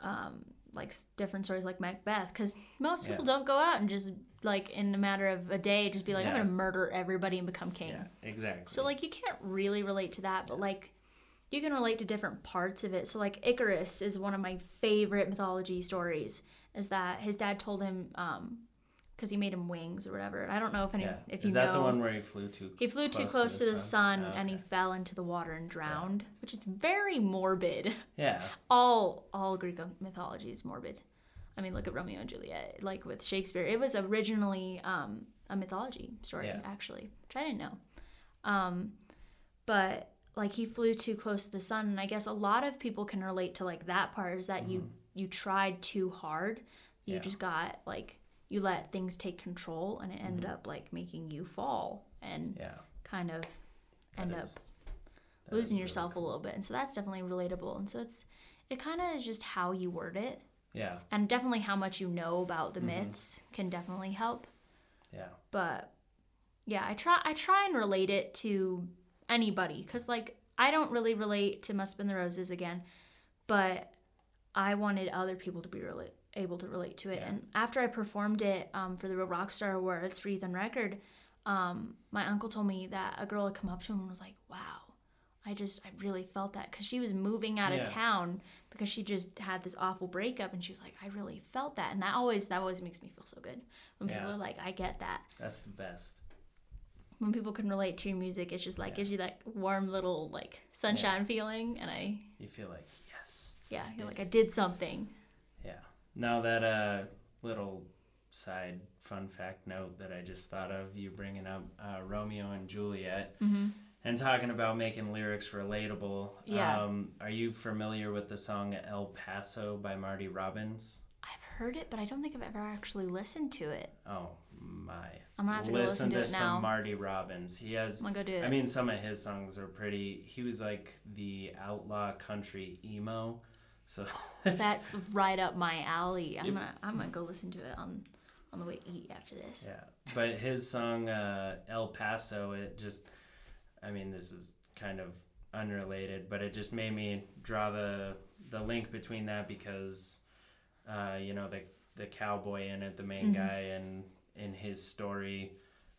um like different stories like macbeth because most people Yeah. don't go out and just like in a matter of a day just be like i'm gonna murder everybody and become king yeah, exactly. So like you can't really relate to that, but like you can relate to different parts of it. So like Icarus is one of my favorite mythology stories. Is that his dad told him um because he made him wings or whatever. I don't know if any yeah. if Is that know the one where he flew too? he flew too close to the sun, and he Oh, Okay. fell into the water and drowned, which is very morbid. Yeah, All all Greek mythology is morbid. I mean, look at Romeo and Juliet. Like with Shakespeare, it was originally um, a mythology story, Yeah. actually, which I didn't know. Um, but like he flew too close to the sun, and I guess a lot of people can relate to like that part is that you you tried too hard. You Mm-hmm. Yeah. just got like you let things take control, and it ended up like making you fall and yeah. kind of That end is- up losing really yourself a little bit and so that's definitely relatable and so it's it kind of is just how you word it Yeah. And definitely how much you know about the Mhm. myths can definitely help. Yeah. But yeah, I try I try and relate it to anybody cuz like I don't really relate to Must Been the Roses again, but I wanted other people to be rela- able to relate to it. Yeah. And after I performed it um, for the Real Rockstar Awards for Youth on Record, um, my uncle told me that a girl had come up to him and was like, "Wow, I just I really felt that because she was moving out Yeah. of town because she just had this awful breakup and she was like, I really felt that, and that always that always makes me feel so good when people are like, I get that. That's the best. When people can relate to your music, it's just like Yeah. gives you that warm little like sunshine feeling, and I You feel like, yes. yeah, you're like I did something. Now that uh little side fun fact note that I just thought of, you bringing up uh, Romeo and Juliet Mm-hmm. and talking about making lyrics relatable. Yeah. Um, are you familiar with the song El Paso by Marty Robbins? I've heard it, but I don't think I've ever actually listened to it. Oh my. I'm gonna have to go listen to it some now. Marty Robbins. He has I'm gonna go do it. I mean, some of his songs are pretty. He was like the outlaw country emo. So That's right up my alley. I'm Yep. gonna I'm gonna go listen to it on on the way to eat after this. yeah. But his song uh, El Paso, it just. I mean, this is kind of unrelated, but it just made me draw the the link between that because, uh, you know, the the cowboy in it, the main Mhm. guy, and in his story.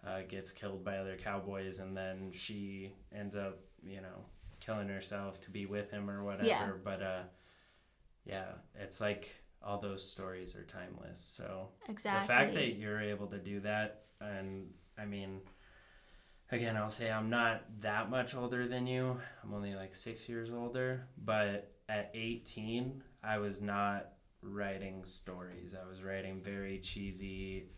Uh, gets killed by other cowboys, and then she ends up, you know, killing herself to be with him or whatever. Yeah. But uh, yeah, it's like all those stories are timeless. So Exactly. the fact that you're able to do that, and I mean, again, I'll say I'm not that much older than you. I'm only like six years older, but at 18, I was not writing stories. I was writing very cheesy.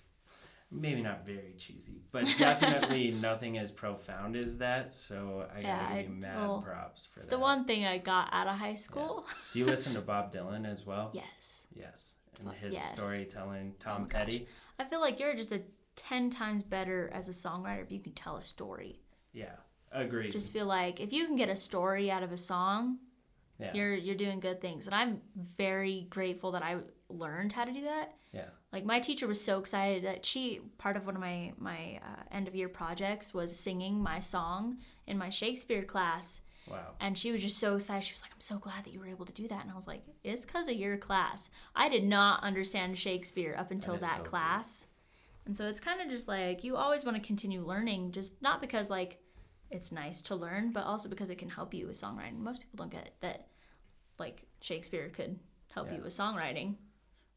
Maybe not very cheesy, but definitely nothing as profound as that. So I Yeah, gotta give you mad well, props for it's that. the one thing I got out of high school. Do you listen to Bob Dylan as well? yes. Yes. And his yes. storytelling, Oh Tom gosh. Petty. I feel like you're just a 10 times better as a songwriter if you can tell a story. Yeah, agreed. Just feel like if you can get a story out of a song, yeah. you're you're doing good things. And I'm very grateful that I learned how to do that. yeah. Like my teacher was so excited that she part of one of my my uh, end of year projects was singing my song in my Shakespeare class. Wow. And she was just so excited. She was like, I'm so glad that you were able to do that. And I was like, it's because of your class. I did not understand Shakespeare up until is that, so cool. class. And so it's kind of just like you always want to continue learning, just not because like it's nice to learn, but also because it can help you with songwriting. Most people don't get that like Shakespeare could help Yeah. you with songwriting.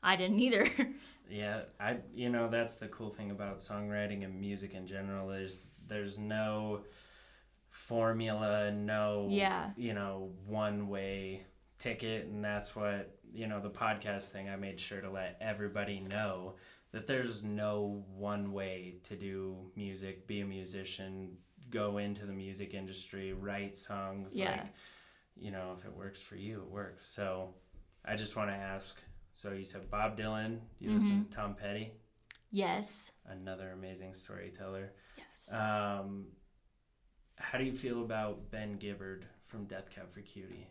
I didn't either. Yeah, I you know that's the cool thing about songwriting and music in general is there's no formula, no Yeah. you know one way ticket, and that's what you know the podcast thing. I made sure to let everybody know that there's no one way to do music, be a musician, go into the music industry, write songs. Yeah. Like, you know, if it works for you, it works. So I just want to ask. So you said Bob Dylan. You listen to Tom Petty, yes. another amazing storyteller. Yes. Um, how do you feel about Ben Gibbard from Death Cab for Cutie?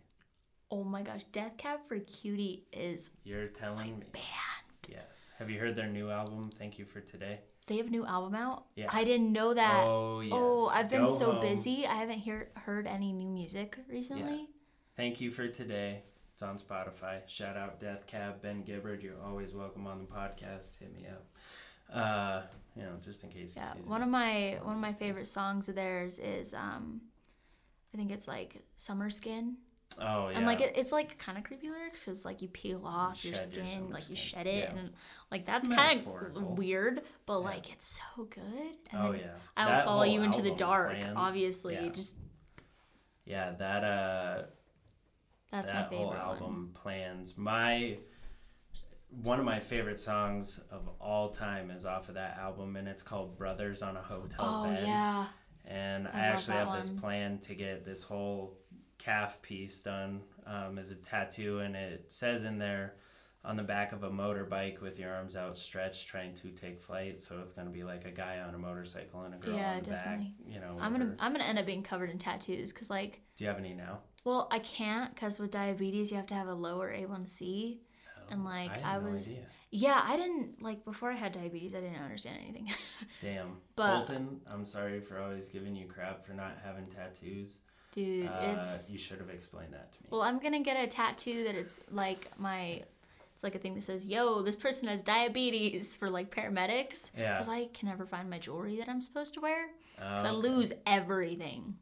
oh my gosh, Death Cab for Cutie is You're telling me. band. Yes. Have you heard their new album? Thank you for today. They have a new album out. Yeah. I didn't know that. Oh yes. Oh, I've been Go so home. busy. I haven't hear, heard any new music recently. Thank you for today. It's on Spotify. Shout out Death Cab, Ben Gibbard. You're always welcome on the podcast. Hit me up. Uh, you know, just in case. Yeah, one of my one of my favorite songs of theirs is um, I think it's like Summer Skin, Oh yeah. and like it, it's like kind of creepy lyrics because like you peel off your your skin, summer like you shed it, Yeah. and like that's kind of weird, but Yeah. like it's so good. And oh then yeah. I will follow you into the dark. plans- Obviously, Yeah. just Yeah, that uh that's my that whole album one. plans. My one of my favorite songs of all time is off of that album and it's called brothers on a hotel Oh bed. yeah, and i, I actually have this plan to get this whole calf piece done um, as a tattoo and it says in there on the back of a motorbike with your arms outstretched trying to take flight. So it's going to be like a guy on a motorcycle and a girl Yeah, on the definitely. back you know I'm gonna I'm gonna end up being covered in tattoos because like do you have any now well I can't because with diabetes you have to have a lower A1C. oh And like I, I, no was idea. Yeah, I didn't like before I had diabetes, I didn't understand anything. Damn. But- Colton, I'm sorry for always giving you crap for not having tattoos. Dude, Uh, it's you should have explained that to me. Well, I'm gonna get a tattoo that it's like my, it's like a thing that says, "Yo, this person has diabetes" for like paramedics. Yeah. Because I can never find my jewelry that I'm supposed to wear. Because I Okay. lose everything.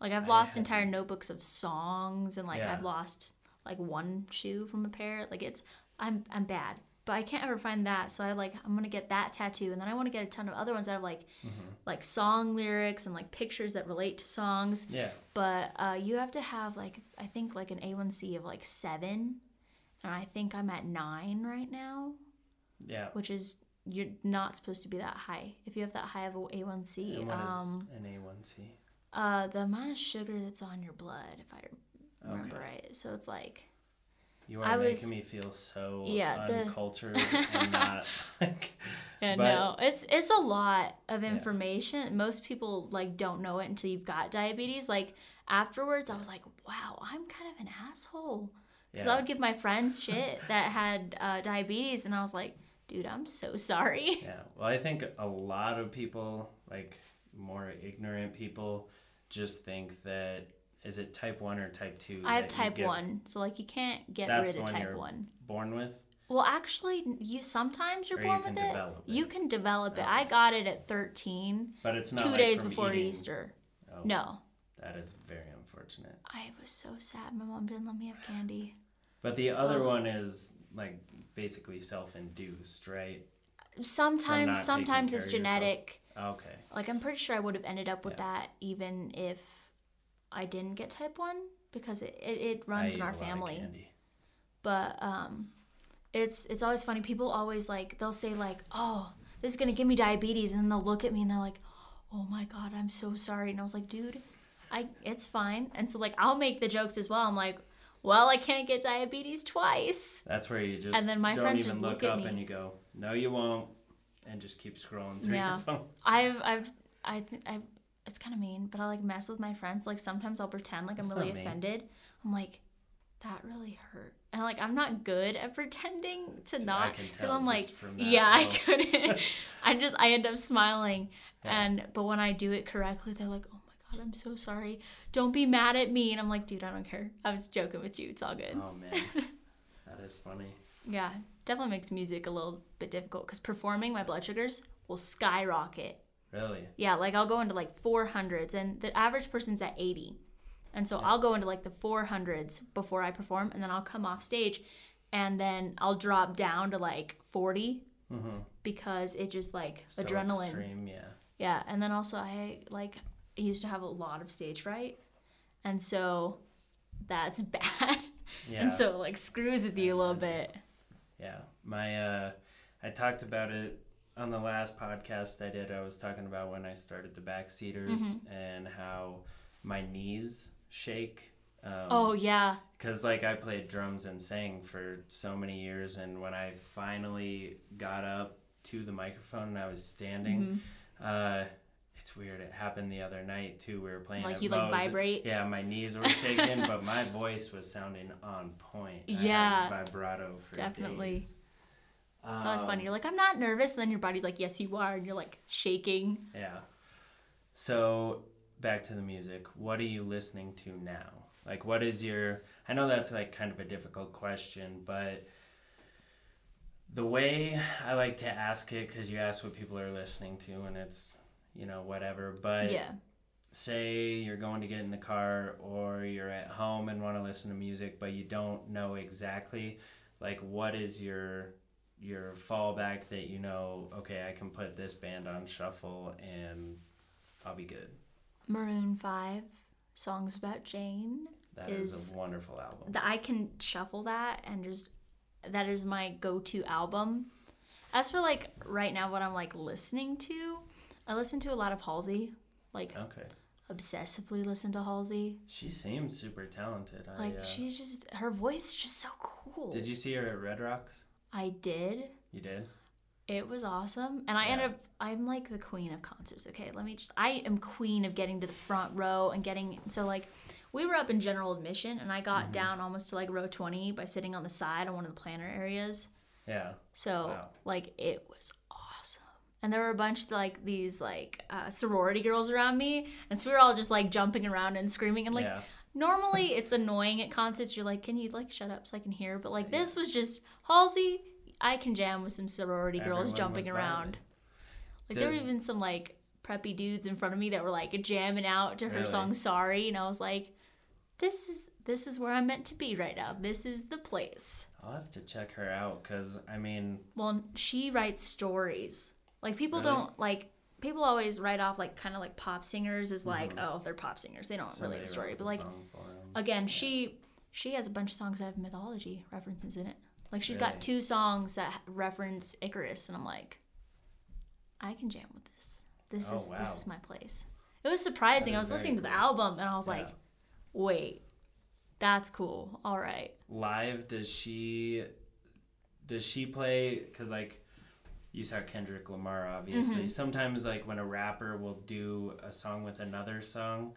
Like I've lost entire notebooks of songs, and like Yeah. I've lost like one shoe from a pair. Like it's, I'm I'm bad. But I can't ever find that, so I like I'm gonna get that tattoo, and then I want to get a ton of other ones that have like, Mm-hmm. like song lyrics and like pictures that relate to songs Yeah. but uh, you have to have like I think like an A1C of like seven, and I think I'm at nine right now, Yeah. which is you're not supposed to be that high. If you have that high of a A1C, And what is um, an A1C? Uh, the amount of sugar that's on your blood, if I remember Okay. right, so it's like You I are was- making me feel so Yeah, the- uncultured and not like. yeah, But- no, it's it's a lot of information. Most people like don't know it until you've got diabetes. Like afterwards, I was like, wow, I'm kind of an asshole. Because I would give my friends shit that had uh, diabetes, and I was like, dude, I'm so sorry. Yeah. Well, I think a lot of people, like more ignorant people, just think that is it type one or type two? I have type get 1, so like you can't get rid of one type 1. Born with. Well, actually, you sometimes you're Or you born can with it. it. You can develop it. Oh. I got it at 13, But it's not two like days from before eating- Easter. Oh, No, That is very unfortunate. I was so sad. My mom didn't let me have candy. But the other Ugh. one is like basically self-induced, right? Sometimes, sometimes it's genetic. Okay. Like I'm pretty sure I would have ended up with Yeah. that even if I didn't get type 1 because it, it, it runs I in our a lot of family. but um it's it's always funny. People always like they'll say like oh this is gonna give me diabetes and then they'll look at me and they're like oh my god i'm so sorry. And i was like dude i it's fine. And so like i'll make the jokes as well. I'm like well i can't get diabetes twice. That's where you just And then my don't friends even just look, look at up me. and you go, no, you won't, and just keep scrolling through Yeah. your phone. i've i've i think i've it's kind of mean but i like mess with my friends. Like sometimes i'll pretend like That's i'm really offended. I'm like that really hurt. And like i'm not good at pretending to not because i'm like just from that yeah i couldn't. I just i end up smiling. Yeah. and but when i do it correctly they're like oh my god i'm so sorry. Don't be mad at me. And i'm like dude i don't care. I was joking with you. It's all good. Oh man, that is funny. yeah definitely makes music a little bit difficult because performing my blood sugars will skyrocket Really? yeah, like I'll go into like 400s, and the average person's at 80. And so I'll go into like the 400s before I perform, and then I'll come off stage, and then I'll drop down to like 40 Mm-hmm. because it just like So adrenaline. Extreme, yeah. Yeah, and then also I like I used to have a lot of stage fright, and so that's bad. Yeah. And so it, like screws with you a little bit. Yeah, my uh, I talked about it on the last podcast I did. I was talking about when I started the backseaters Mm-hmm. and how my knees shake. Um, Oh yeah, because like I played drums and sang for so many years, and when I finally got up to the microphone and I was standing, Mm-hmm. uh, it's weird. It happened the other night too. We were playing. Like you, like, vibrate? Yeah, my knees were shaking, but my voice was sounding on point. Yeah, vibrato for definitely. days. it's always Um, funny. You're like I'm not nervous, and then your body's like yes you are, and you're like shaking. Yeah. So back to the music. What are you listening to now? Like, what is your? I know that's like kind of a difficult question, but the way I like to ask it, because you ask what people are listening to, and it's you know whatever. But yeah. say you're going to get in the car or you're at home and want to listen to music, but you don't know exactly like what is your your fallback that you know okay i can put this band on shuffle and i'll be good Maroon 5, Songs About Jane. That is, Is- a wonderful album That I can shuffle that and just that is my go-to album. As for like right now what I'm like listening to, I listen to a lot of Halsey. Like okay obsessively listen to Halsey. she seems super talented I, Like uh, she's just her voice is just so cool. did you see her at red rocks I did. you did It was awesome. And I Yeah. ended up I'm like the queen of concerts, okay? Let me just I am queen of getting to the front row and getting so like we were up in general admission, and I got Mm-hmm. down almost to like row twenty by sitting on the side on one of the planner areas. Yeah. So Wow. like it was. And there were a bunch of like these like uh, sorority girls around me, and so we were all just like jumping around and screaming. And like yeah. normally it's annoying at concerts. You're like, can you like shut up so I can hear? But like this was just Halsey. I can jam with some sorority girls jumping around. Like there were even some like preppy dudes in front of me that were like jamming out to her Really? song "Sorry," and I was like, "This is this is where I'm meant to be right now. This is the place." I'll have to check her out because I mean, Well, she writes stories. Like people Really? don't like people always write off like kind of like pop singers as like Mhm. oh they're pop singers they don't somebody really have a story but like song for him. again she she has a bunch of songs that have mythology references in it like she's Really? got two songs that reference icarus and i'm like i can jam with this this Oh, is wow. this is my place it was surprising i was listening to the album and i was Yeah. like wait that's cool all right live does she does she play because like you saw kendrick lamar obviously Mhm. sometimes like when a rapper will do a song with another song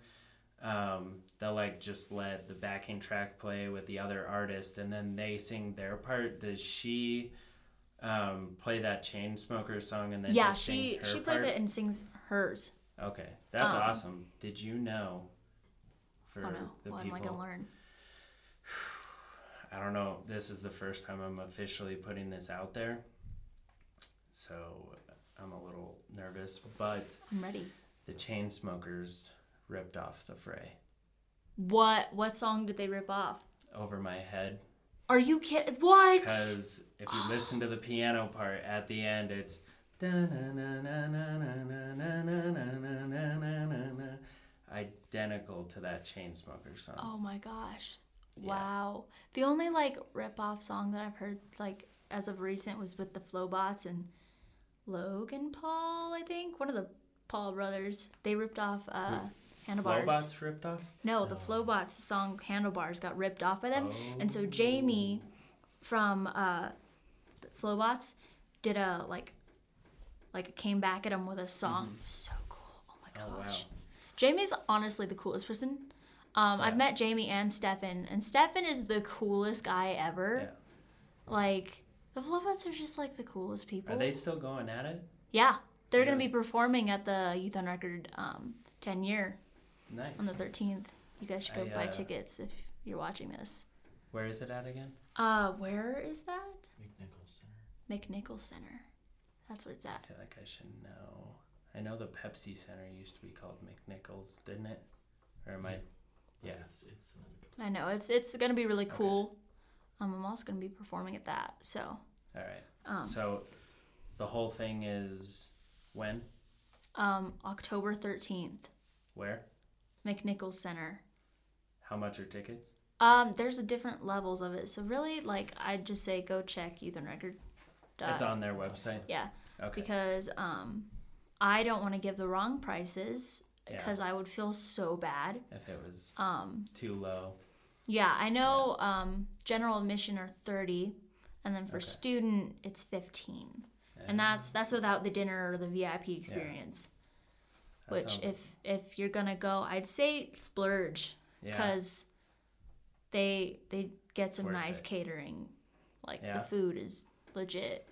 um, they'll like just let the backing track play with the other artist and then they sing their part does she um, play that chain smoker song and then yeah she she plays part? it and sings hers okay that's Um, awesome did you know for oh no the what people am i gonna learn I don't know. This is the first time I'm officially putting this out there. So I'm a little nervous, but i'm ready the Chainsmokers ripped off the fray what what song did they rip off over my head Are you kidding? What? because if you listen to the piano part at the end, it's identical to that Chainsmokers song. Oh my gosh. Yeah. Wow. The only like rip off song that I've heard like as of recent was with the Flobots and Logan Paul, I think. One of the Paul brothers. They ripped off uh Handlebars. Flobots ripped off. No, the Flobots song Handlebars got ripped off by them. And so Oh. Jamie from uh the Flobots did a like like came back at him with a song. So cool. Oh my Mm-hmm. Oh wow. gosh. Jamie's honestly the coolest person. Um, I've met Jamie and Stefan, and Stefan is the coolest guy ever. Yeah. Like the Flobots are just like the coolest people. Are they still going at it? Yeah, they're gonna be performing at the Youth on Record um, 10 year Nice. on the 13th. You guys should go I, buy uh, tickets if you're watching this. Where is it at again? Uh, where is that? McNichols Center. McNichols Center. That's where it's at. I at. feel like I should know. I know the Pepsi Center used to be called McNichols, didn't it? Or am I? Yeah. It's it's uh, I know it's it's gonna be really Okay. cool. Um, I'm also gonna be performing at that. So, All right. um, So, the whole thing is when, um, October 13th, where, McNichols Center. how much are tickets? Um, there's a different levels of it. So really, like, I'd just say go check Youth on Record. it's on their website. Yeah, Okay. because um, I don't want to give the wrong prices Yeah. because I would feel so bad. If it was Um, too low. Yeah, I know. Um, general admission are thirty, and then for Okay. student it's fifteen, eh, and that's that's without the dinner or the VIP experience. that Which, sounds- if if you're gonna go, I'd say splurge yeah. because they they get some Worth nice it. catering. Like Yeah. the food is legit.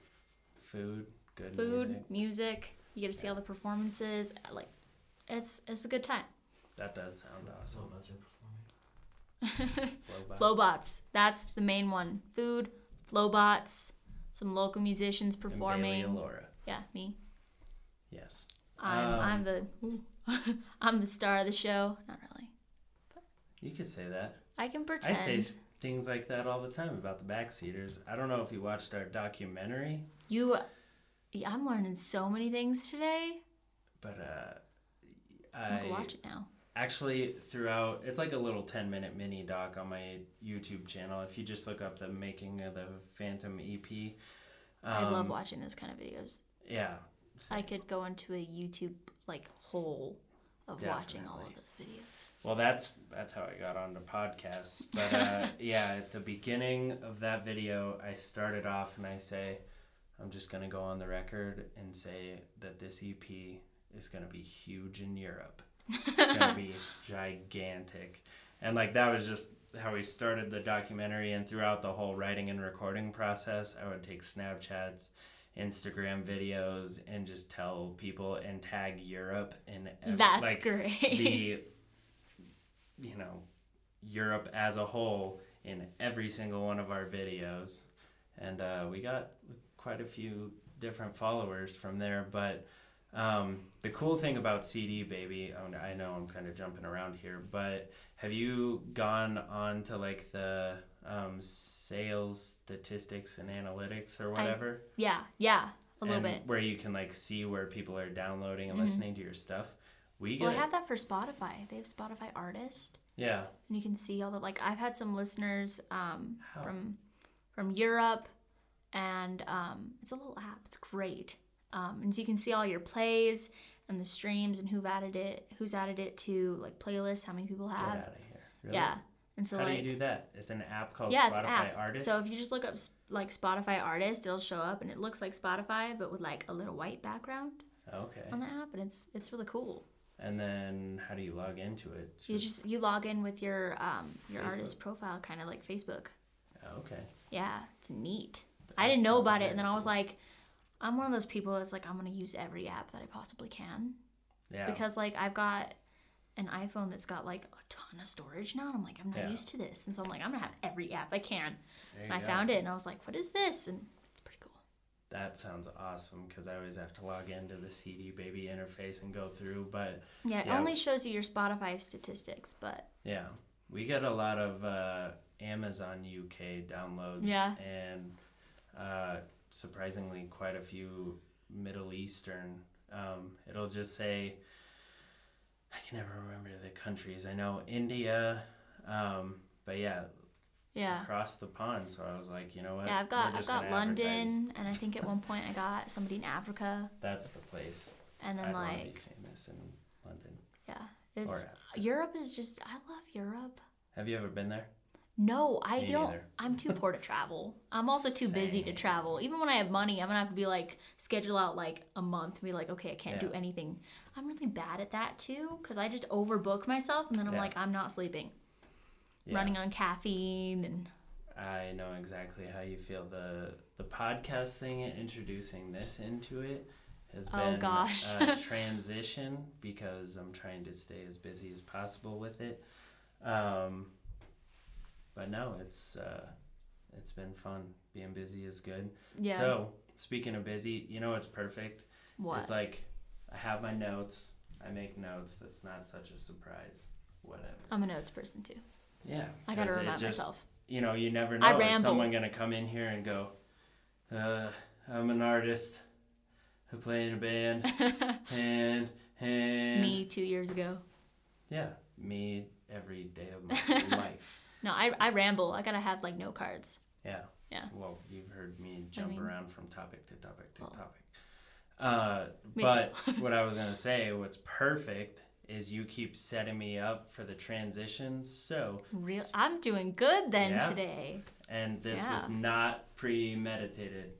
food, good Food, music. music. You get to see all the performances. Like, it's it's a good time. That does sound awesome. Flobots are. Flobots. Flobots. That's the main one. Food, Flobots, some local musicians And Bailey performing. Laura. Yeah, me. Yes. I'm Um, I'm the ooh, I'm the star of the show. Not really. You could say that. I can pretend. I say things like that all the time about the backseaters. I don't know if you watched our documentary, You, yeah, I'm learning so many things today. but uh, I'm gonna I go watch it now. Actually throughout it's like a little 10 minute mini doc on my youtube channel if you just look up the making of the phantom ep I love um, watching those kind of videos. yeah I could go into a YouTube like hole of watching all of those videos. well that's that's how i got onto podcasts but uh, yeah at the beginning of that video i started off and i say i'm just going to go on the record and say that this ep is going to be huge in europe it's to be gigantic and like that was just how we started the documentary and throughout the whole writing and recording process i would take snapchats instagram videos and just tell people and tag europe and That's like great. the you know europe as a whole in every single one of our videos and uh, we got quite a few different followers from there but um, the cool thing about cd baby oh, i know i'm kind of jumping around here but have you gone on to like the um, sales statistics and analytics or whatever yeah, yeah, a little bit. where you can like see where people are downloading and Mhm. listening to your stuff we get Well, I have that for Spotify. They have Spotify Artist, yeah and you can see all the like. I've had some listeners um, from from Europe, and um, it's a little app. It's great, um, and so you can see all your plays and the streams and who've added it, who's added it to like playlists, how many people have. get out of here Really? Yeah, and so how like do you do that it's an app called yeah, spotify it's an app. artist So if you just look up like Spotify Artist, it'll show up, and it looks like Spotify, but with like a little white background okay on the app, and it's it's really cool. and then how do you log into it You just you log in with your um your Facebook. artist profile, kind of like Facebook. Okay Yeah, it's neat. That I didn't know about it, and then I was like, I'm one of those people that's like, I'm gonna use every app that I possibly can yeah because like I've got an iPhone that's got like a ton of storage now, and I'm like, I'm not Yeah. used to this, and so I'm like, I'm gonna have every app I can. And I go. found it, and I was like, what is this? And it's pretty cool. that sounds awesome because i always have to log into the cd baby interface and go through but Yeah, it Yeah. only shows you your Spotify statistics, but Yeah, we get a lot of uh, Amazon UK downloads. Yeah. And uh, surprisingly, quite a few Middle Eastern. Um, it'll just say, I can never remember the countries. I know India, um, but yeah, yeah. across the pond. So I was like, you know what? Yeah, I've got I've got advertise. London, and I think at one point I got somebody in Africa, That's the place. and then I'd like famous in London yeah, it's. Europe is just I love Europe. Have you ever been there? No, I Me don't. neither. I'm too poor to travel. I'm also too busy to travel. Even when I have money, I'm gonna have to be like schedule out like a month and be like, okay, I can't do anything. I'm really bad at that too because I just overbook myself and then I'm Yeah. like, I'm not sleeping, Yeah. running on caffeine and I know exactly how you feel. The the podcast thing, introducing this into it, has Oh, been gosh. a transition because I'm trying to stay as busy as possible with it. Um, but no, it's uh, it's been fun. Being busy is good. yeah. So speaking of busy, you know it's perfect? what? It's like I have my notes. I make notes. That's not such a surprise. Whatever. I'm a notes person too. Yeah. I gotta remind just- myself. you know, you never I know. Is ramble. someone gonna come in here and go, uh, "I'm an artist who play in a band," and and Me two years ago. yeah, me every day of my life. No, I, I ramble. I gotta have like no cards. Yeah. Yeah. Well, you've heard me jump mean- around from topic to topic to Well, topic. Uh, but what I was gonna say, what's perfect is you keep setting me up for the transitions. So, Real, I'm doing good then Yeah. today. and this Yeah. was not premeditated.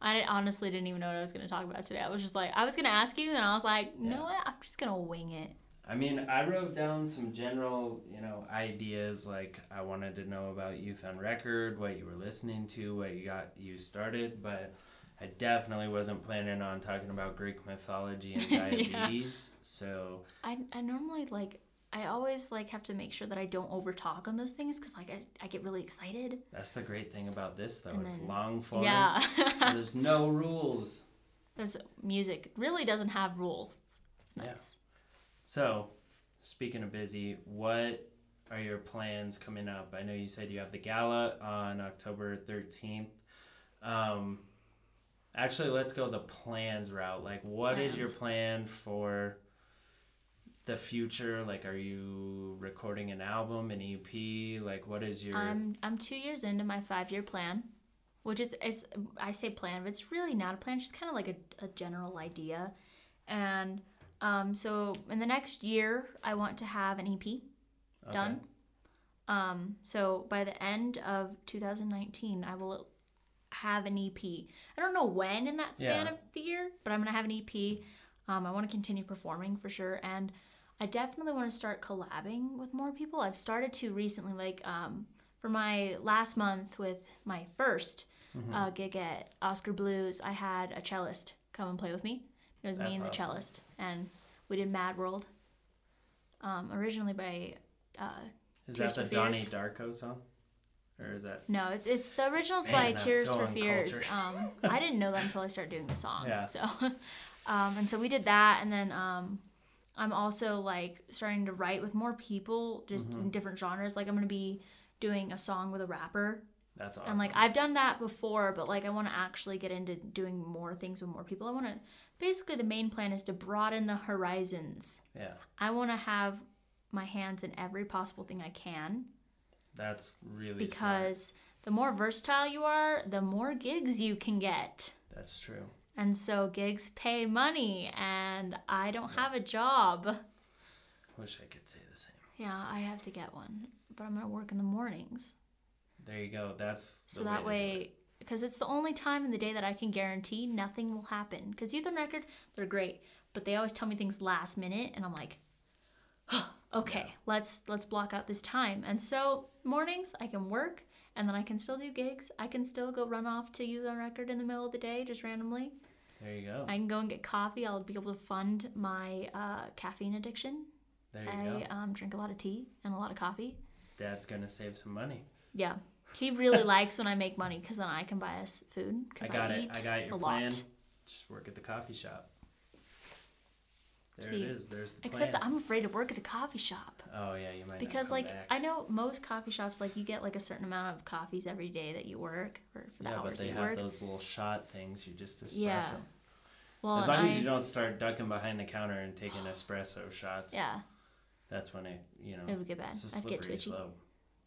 I honestly didn't even know what I was gonna talk about today. I was just like, I was gonna ask you, and I was like, you Yeah. know what? I'm just gonna wing it. I mean, I wrote down some general, you know, ideas like I wanted to know about Youth on Record, what you were listening to, what you got you started, but I definitely wasn't planning on talking about Greek mythology and Yeah. diabetes. So, I, I normally like I always like have to make sure that I don't over talk on those things because like I, I get really excited. that's the great thing about this though. And it's then- long form. Yeah, There's no rules. this music really doesn't have rules. It's, it's Yeah. So, speaking of busy, what are your plans coming up? I know you said you have the gala on October 13th. Um, actually, let's go the plans route. Like, what is your plan for the future? Like, are you recording an album, an EP? Like, what is your. I'm I'm two years into my five year plan, which is it's I say plan, but it's really not a plan. It's just kind of like a, a general idea, and um, so in the next year I want to have an EP Okay. done. Um, so by the end of 2019, I will have an EP. I don't know when in that span Yeah. of the year, but I'm gonna have an EP. Um, I want to continue performing for sure, and I definitely want to start collabing with more people. I've started to recently, like um, for my last month with my 1st Mm-hmm. uh, gig at Oskar Blues, I had a cellist come and play with me. It was That's me and the awesome. cellist, and we did Mad World. Um, originally by uh, Is Tears that the Donnie. Darko song? Or is that no, it's it's the originals Man, by Tears so for Fears. Um, I didn't know that until I started doing the song. Yeah. So, um, and so we did that, and then um, I'm also like starting to write with more people, just Mm-hmm. in different genres. Like I'm gonna be doing a song with a rapper, that's awesome? and like I've done that before, but like I want to actually get into doing more things with more people. I want to basically the main plan is to broaden the horizons. yeah, I want to have my hands in every possible thing I can that's really smart. because the more versatile you are, the more gigs you can get. that's true. And so gigs pay money, and I don't have a job. Wish I could say the same. Yeah, I have to get one, but I'm gonna work in the mornings. There you go. That's So that do way, because it's the only time in the day that I can guarantee nothing will happen. Because Youth on Record, they're great, but they always tell me things last minute, and I'm like, okay, let's let's block out this time. And so mornings I can work, and then I can still do gigs. I can still go run off to Youth on Record in the middle of the day, just randomly. There you go. I can go and get coffee. I'll be able to fund my uh, caffeine addiction. there you I go. um, drink a lot of tea and a lot of coffee. Dad's gonna save some money. Yeah. He really likes when I make money because then I can buy us food. I got I, it. I got your plan. lot. Just work at the coffee shop. There See, it is. There's the Except that. I'm afraid to work at a coffee shop Oh yeah, you might because, like, back. I know most coffee shops, like, you get like a certain amount of coffees every day that you work or for the yeah, but they have work. those little shot things. You just espresso. Yeah. Well, as long I, as you don't start ducking behind the counter and taking espresso shots. yeah, That's when it, you know, it would get bad. it's a I'd get slippery twitchy, slope.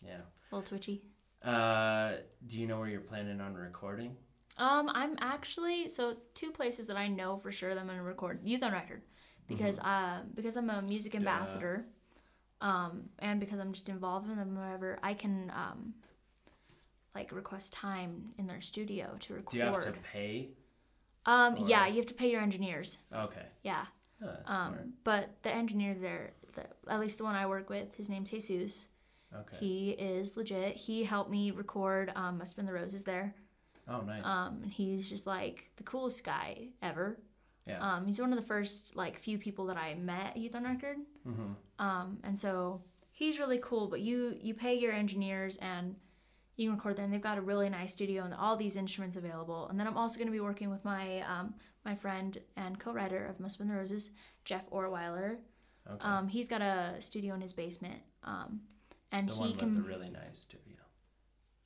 Yeah. a little twitchy. Uh, do you know where you're planning on recording? Um, I'm actually so two places that I know for sure that I'm gonna record Youth on Record because uh because I'm a music Mm-hmm. Ambassador, um, and because I'm just involved in them whatever I can um like request time in their studio to record. Do you have to pay? um, yeah, you have to pay your engineers. Okay. Yeah. Oh, Um, smart. but the engineer there, the, at least the one I work with, his name's Jesus. Okay. He is legit. He helped me record um, Must Spin the Roses there. oh, nice. Um, and he's just like the coolest guy ever. yeah. Um, he's one of the first like few people that I met at Youth on Record. mm-hmm. Um, and so he's really cool. But you you pay your engineers and you can record them. They've got a really nice studio and all these instruments available. And then I'm also going to be working with my um, my friend and co-writer of Must Spin the Roses, Jeff Orweiler. Okay. Um, he's got a studio in his basement. Um, and the he one can with the really nice studio.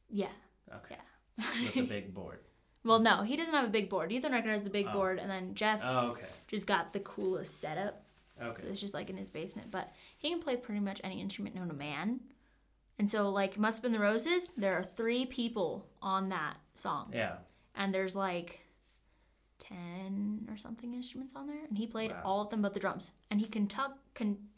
yeah. Okay. Yeah. with the big board. Well, no, he doesn't have a big board. Ethan has the big Oh. board, and then Jeff's Oh, okay. just got the coolest setup. Okay. It's just like in his basement, but he can play pretty much any instrument known to man. And so, like Must Have Been the Roses, there are three people on that song, Yeah. and there's like ten or something instruments on there, and he played Wow. all of them but the drums, and he conduct con-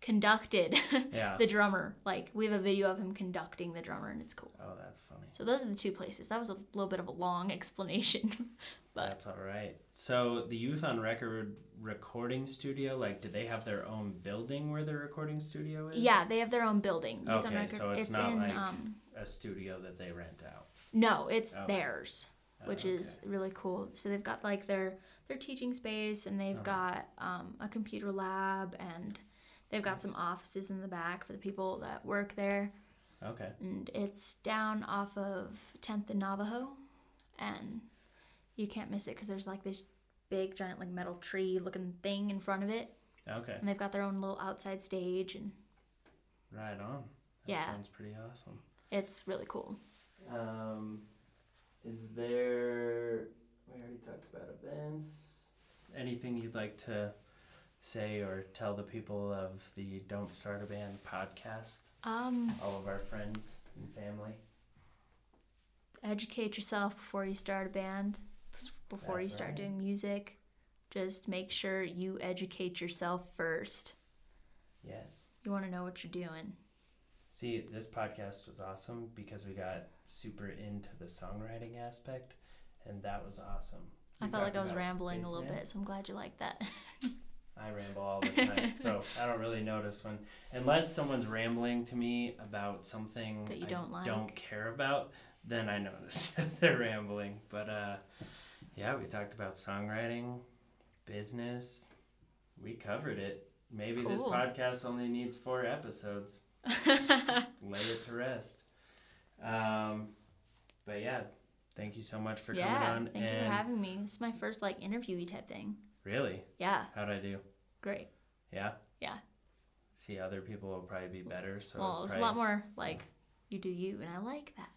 conducted Yeah. the drummer. Like we have a video of him conducting the drummer, and it's cool. oh, that's funny. So those are the two places. That was a little bit of a long explanation, but That's all right. So the Youth on Record recording studio, like, do they have their own building where their recording studio is? yeah, they have their own building. Youth on Okay, Record. so it's not in like- um, A studio that they rent out. no, it's Oh. theirs. Oh, which is really cool. So they've got like their their teaching space, and they've Uh-huh. got um, a computer lab, and they've got some offices in the back for the people that work there. Okay. And it's down off of 10th and Navajo, and you can't miss it because there's like this big giant like metal tree looking thing in front of it, Okay. and they've got their own little outside stage, and Right on. That Yeah. sounds pretty awesome. it's really cool. Um, is there? We already talked about events. Anything you'd like to say or tell the people of the Don't Start a Band podcast? Um, All of our friends and family. educate yourself before you start a band before you start right. doing music just make sure you educate yourself first Yes. you want to know what you're doing See, this podcast was awesome because we got super into the songwriting aspect, and that was awesome. i felt like i was rambling a little bit so i'm glad you liked that I ramble all the time, so I don't really notice when, unless someone's rambling to me about something That you don't I like. don't care about, then I notice that they're rambling. But uh, yeah, we talked about songwriting, business. We covered it. Maybe this podcast only needs four episodes. Lay it to rest. Um, but yeah, thank you so much for coming on. thank and you for having me. This is my first like interviewee type thing. Really, Yeah, how'd I do? great. Yeah. Yeah. See, other people will probably be better. So well, it's it was a lot more like you do you, and I like that.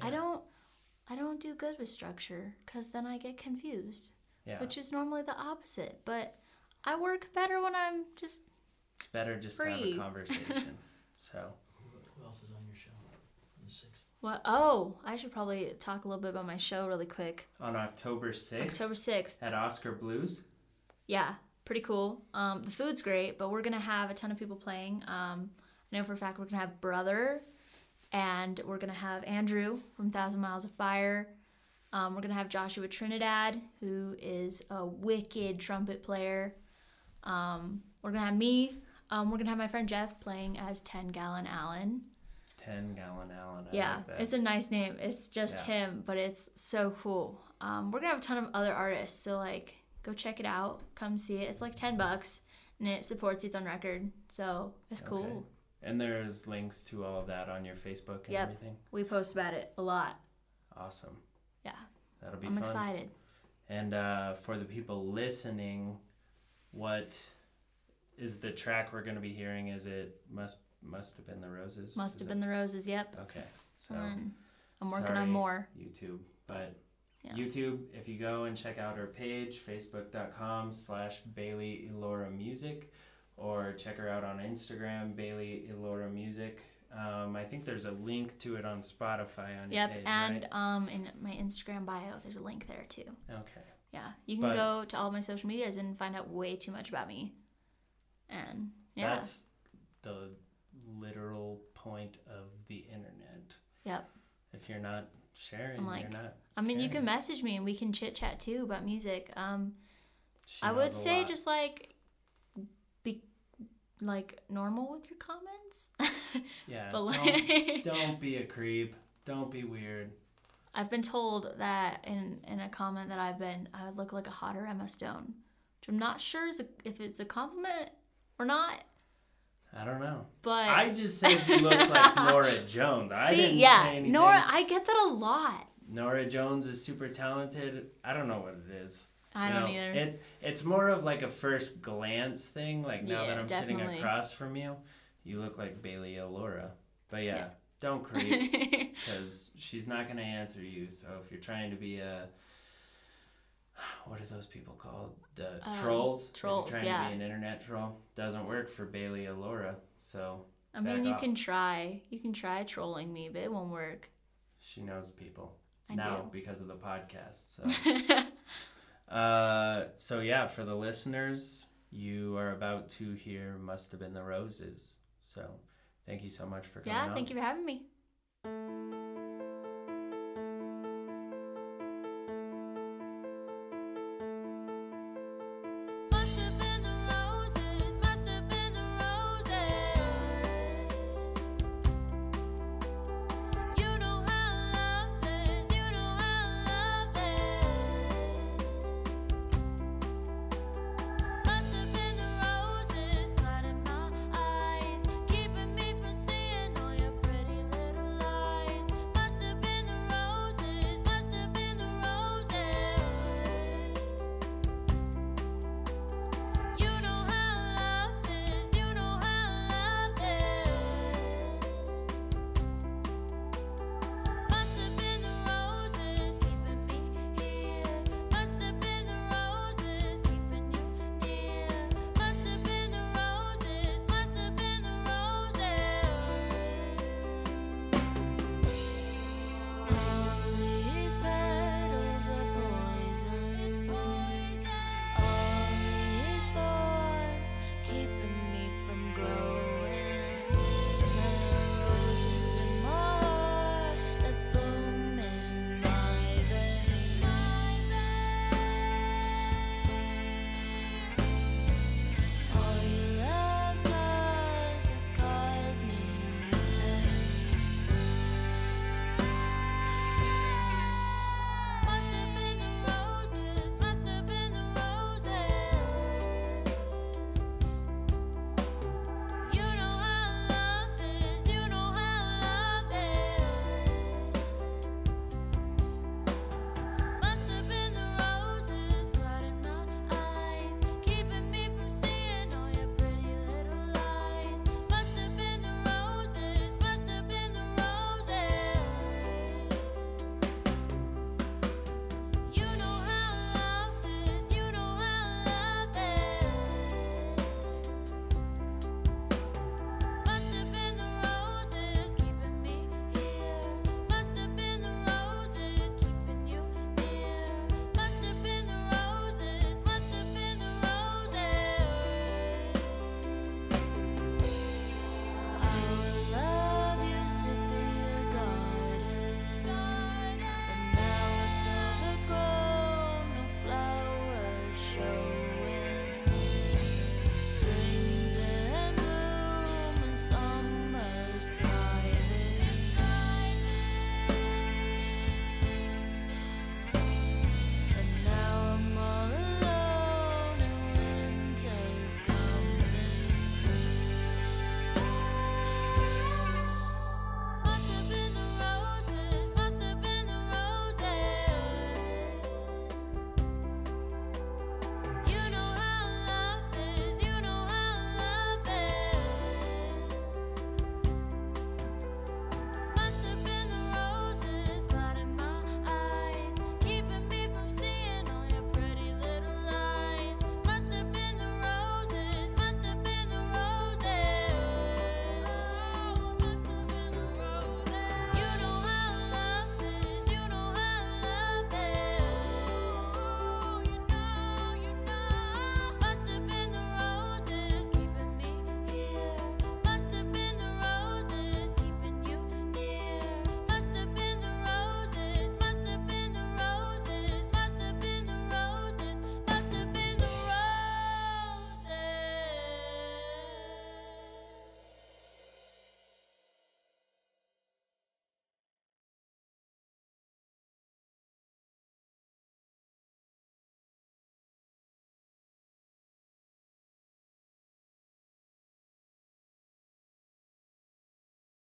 I don't, I don't do good with structure because then I get confused, Yeah, which is normally the opposite. But I work better when I'm just it's better just to have free. a conversation. so Who, who else is on your show? On the sixth. what? Oh, I should probably talk a little bit about my show really quick. on October sixth October sixth. at Oskar Blues. Yeah, pretty cool. Um, the food's great, but we're gonna have a ton of people playing. Um, I know for a fact we're gonna have Brother, and we're gonna have Andrew from Thousand Miles of Fire. Um, we're gonna have Joshua Trinidad, who is a wicked trumpet player. Um, we're gonna have me. Um, we're gonna have my friend Jeff playing as Ten Gallon Allen. Ten Gallon Allen. I Yeah, like it's a nice name. It's just Yeah. him, but it's so cool. Um, we're gonna have a ton of other artists, so like go check it out. Come see it. It's like ten bucks, and it supports Youth on Record, so it's cool. Okay. and there's links to all of that on your Facebook and Yep. everything. We post about it a lot. Awesome. Yeah, That'll be I'm fun. excited. And uh, for the people listening, what is the track we're going to be hearing? Is it must must have been the roses? Must Is have it- been the roses. Yep. Okay, so I'm working sorry, on more. YouTube, but Yeah. YouTube. If you go and check out her page, facebook.com/slash Bailey Elora Music, or check her out on Instagram, Bailey Elora Music. Um, I think there's a link to it on Spotify on your Yep, page, and right? um, in my Instagram bio, there's a link there too. Okay. Yeah, you can But- go to all my social medias and find out way too much about me. And yeah, That's the literal point of the internet. Yep. If you're not sharing, I'm like, you're not. I mean, you can message me and we can chit chat too about music. Um, She I would say lot. just like be like normal with your comments. yeah. but don't, don't be a creep. Don't be weird. I've been told that in in a comment that I've been I would look like a hotter Emma Stone, which I'm not sure is a, if it's a compliment or not. I don't know. But I just said you look like Norah Jones. I see, didn't yeah, say anything. Norah, I get that a lot. Norah Jones is super talented. I don't know what it is. I You don't know, either. It it's more of like a first glance thing. Like now that I'm sitting across from you, you look like Bailey Alora. But yeah, Yeah. don't creep because she's not gonna answer you. So if you're trying to be a what are those people called? The Um, trolls. trolls, If you're trying yeah. to be an internet troll, doesn't work for Bailey Alora. So I mean, you off. can try. You can try trolling me, but it won't work. she knows people I now do. because of the podcast. So. Uh, so yeah, for the listeners, you are about to hear "Must Have Been the Roses." So, thank you so much for coming yeah, on. thank you for having me.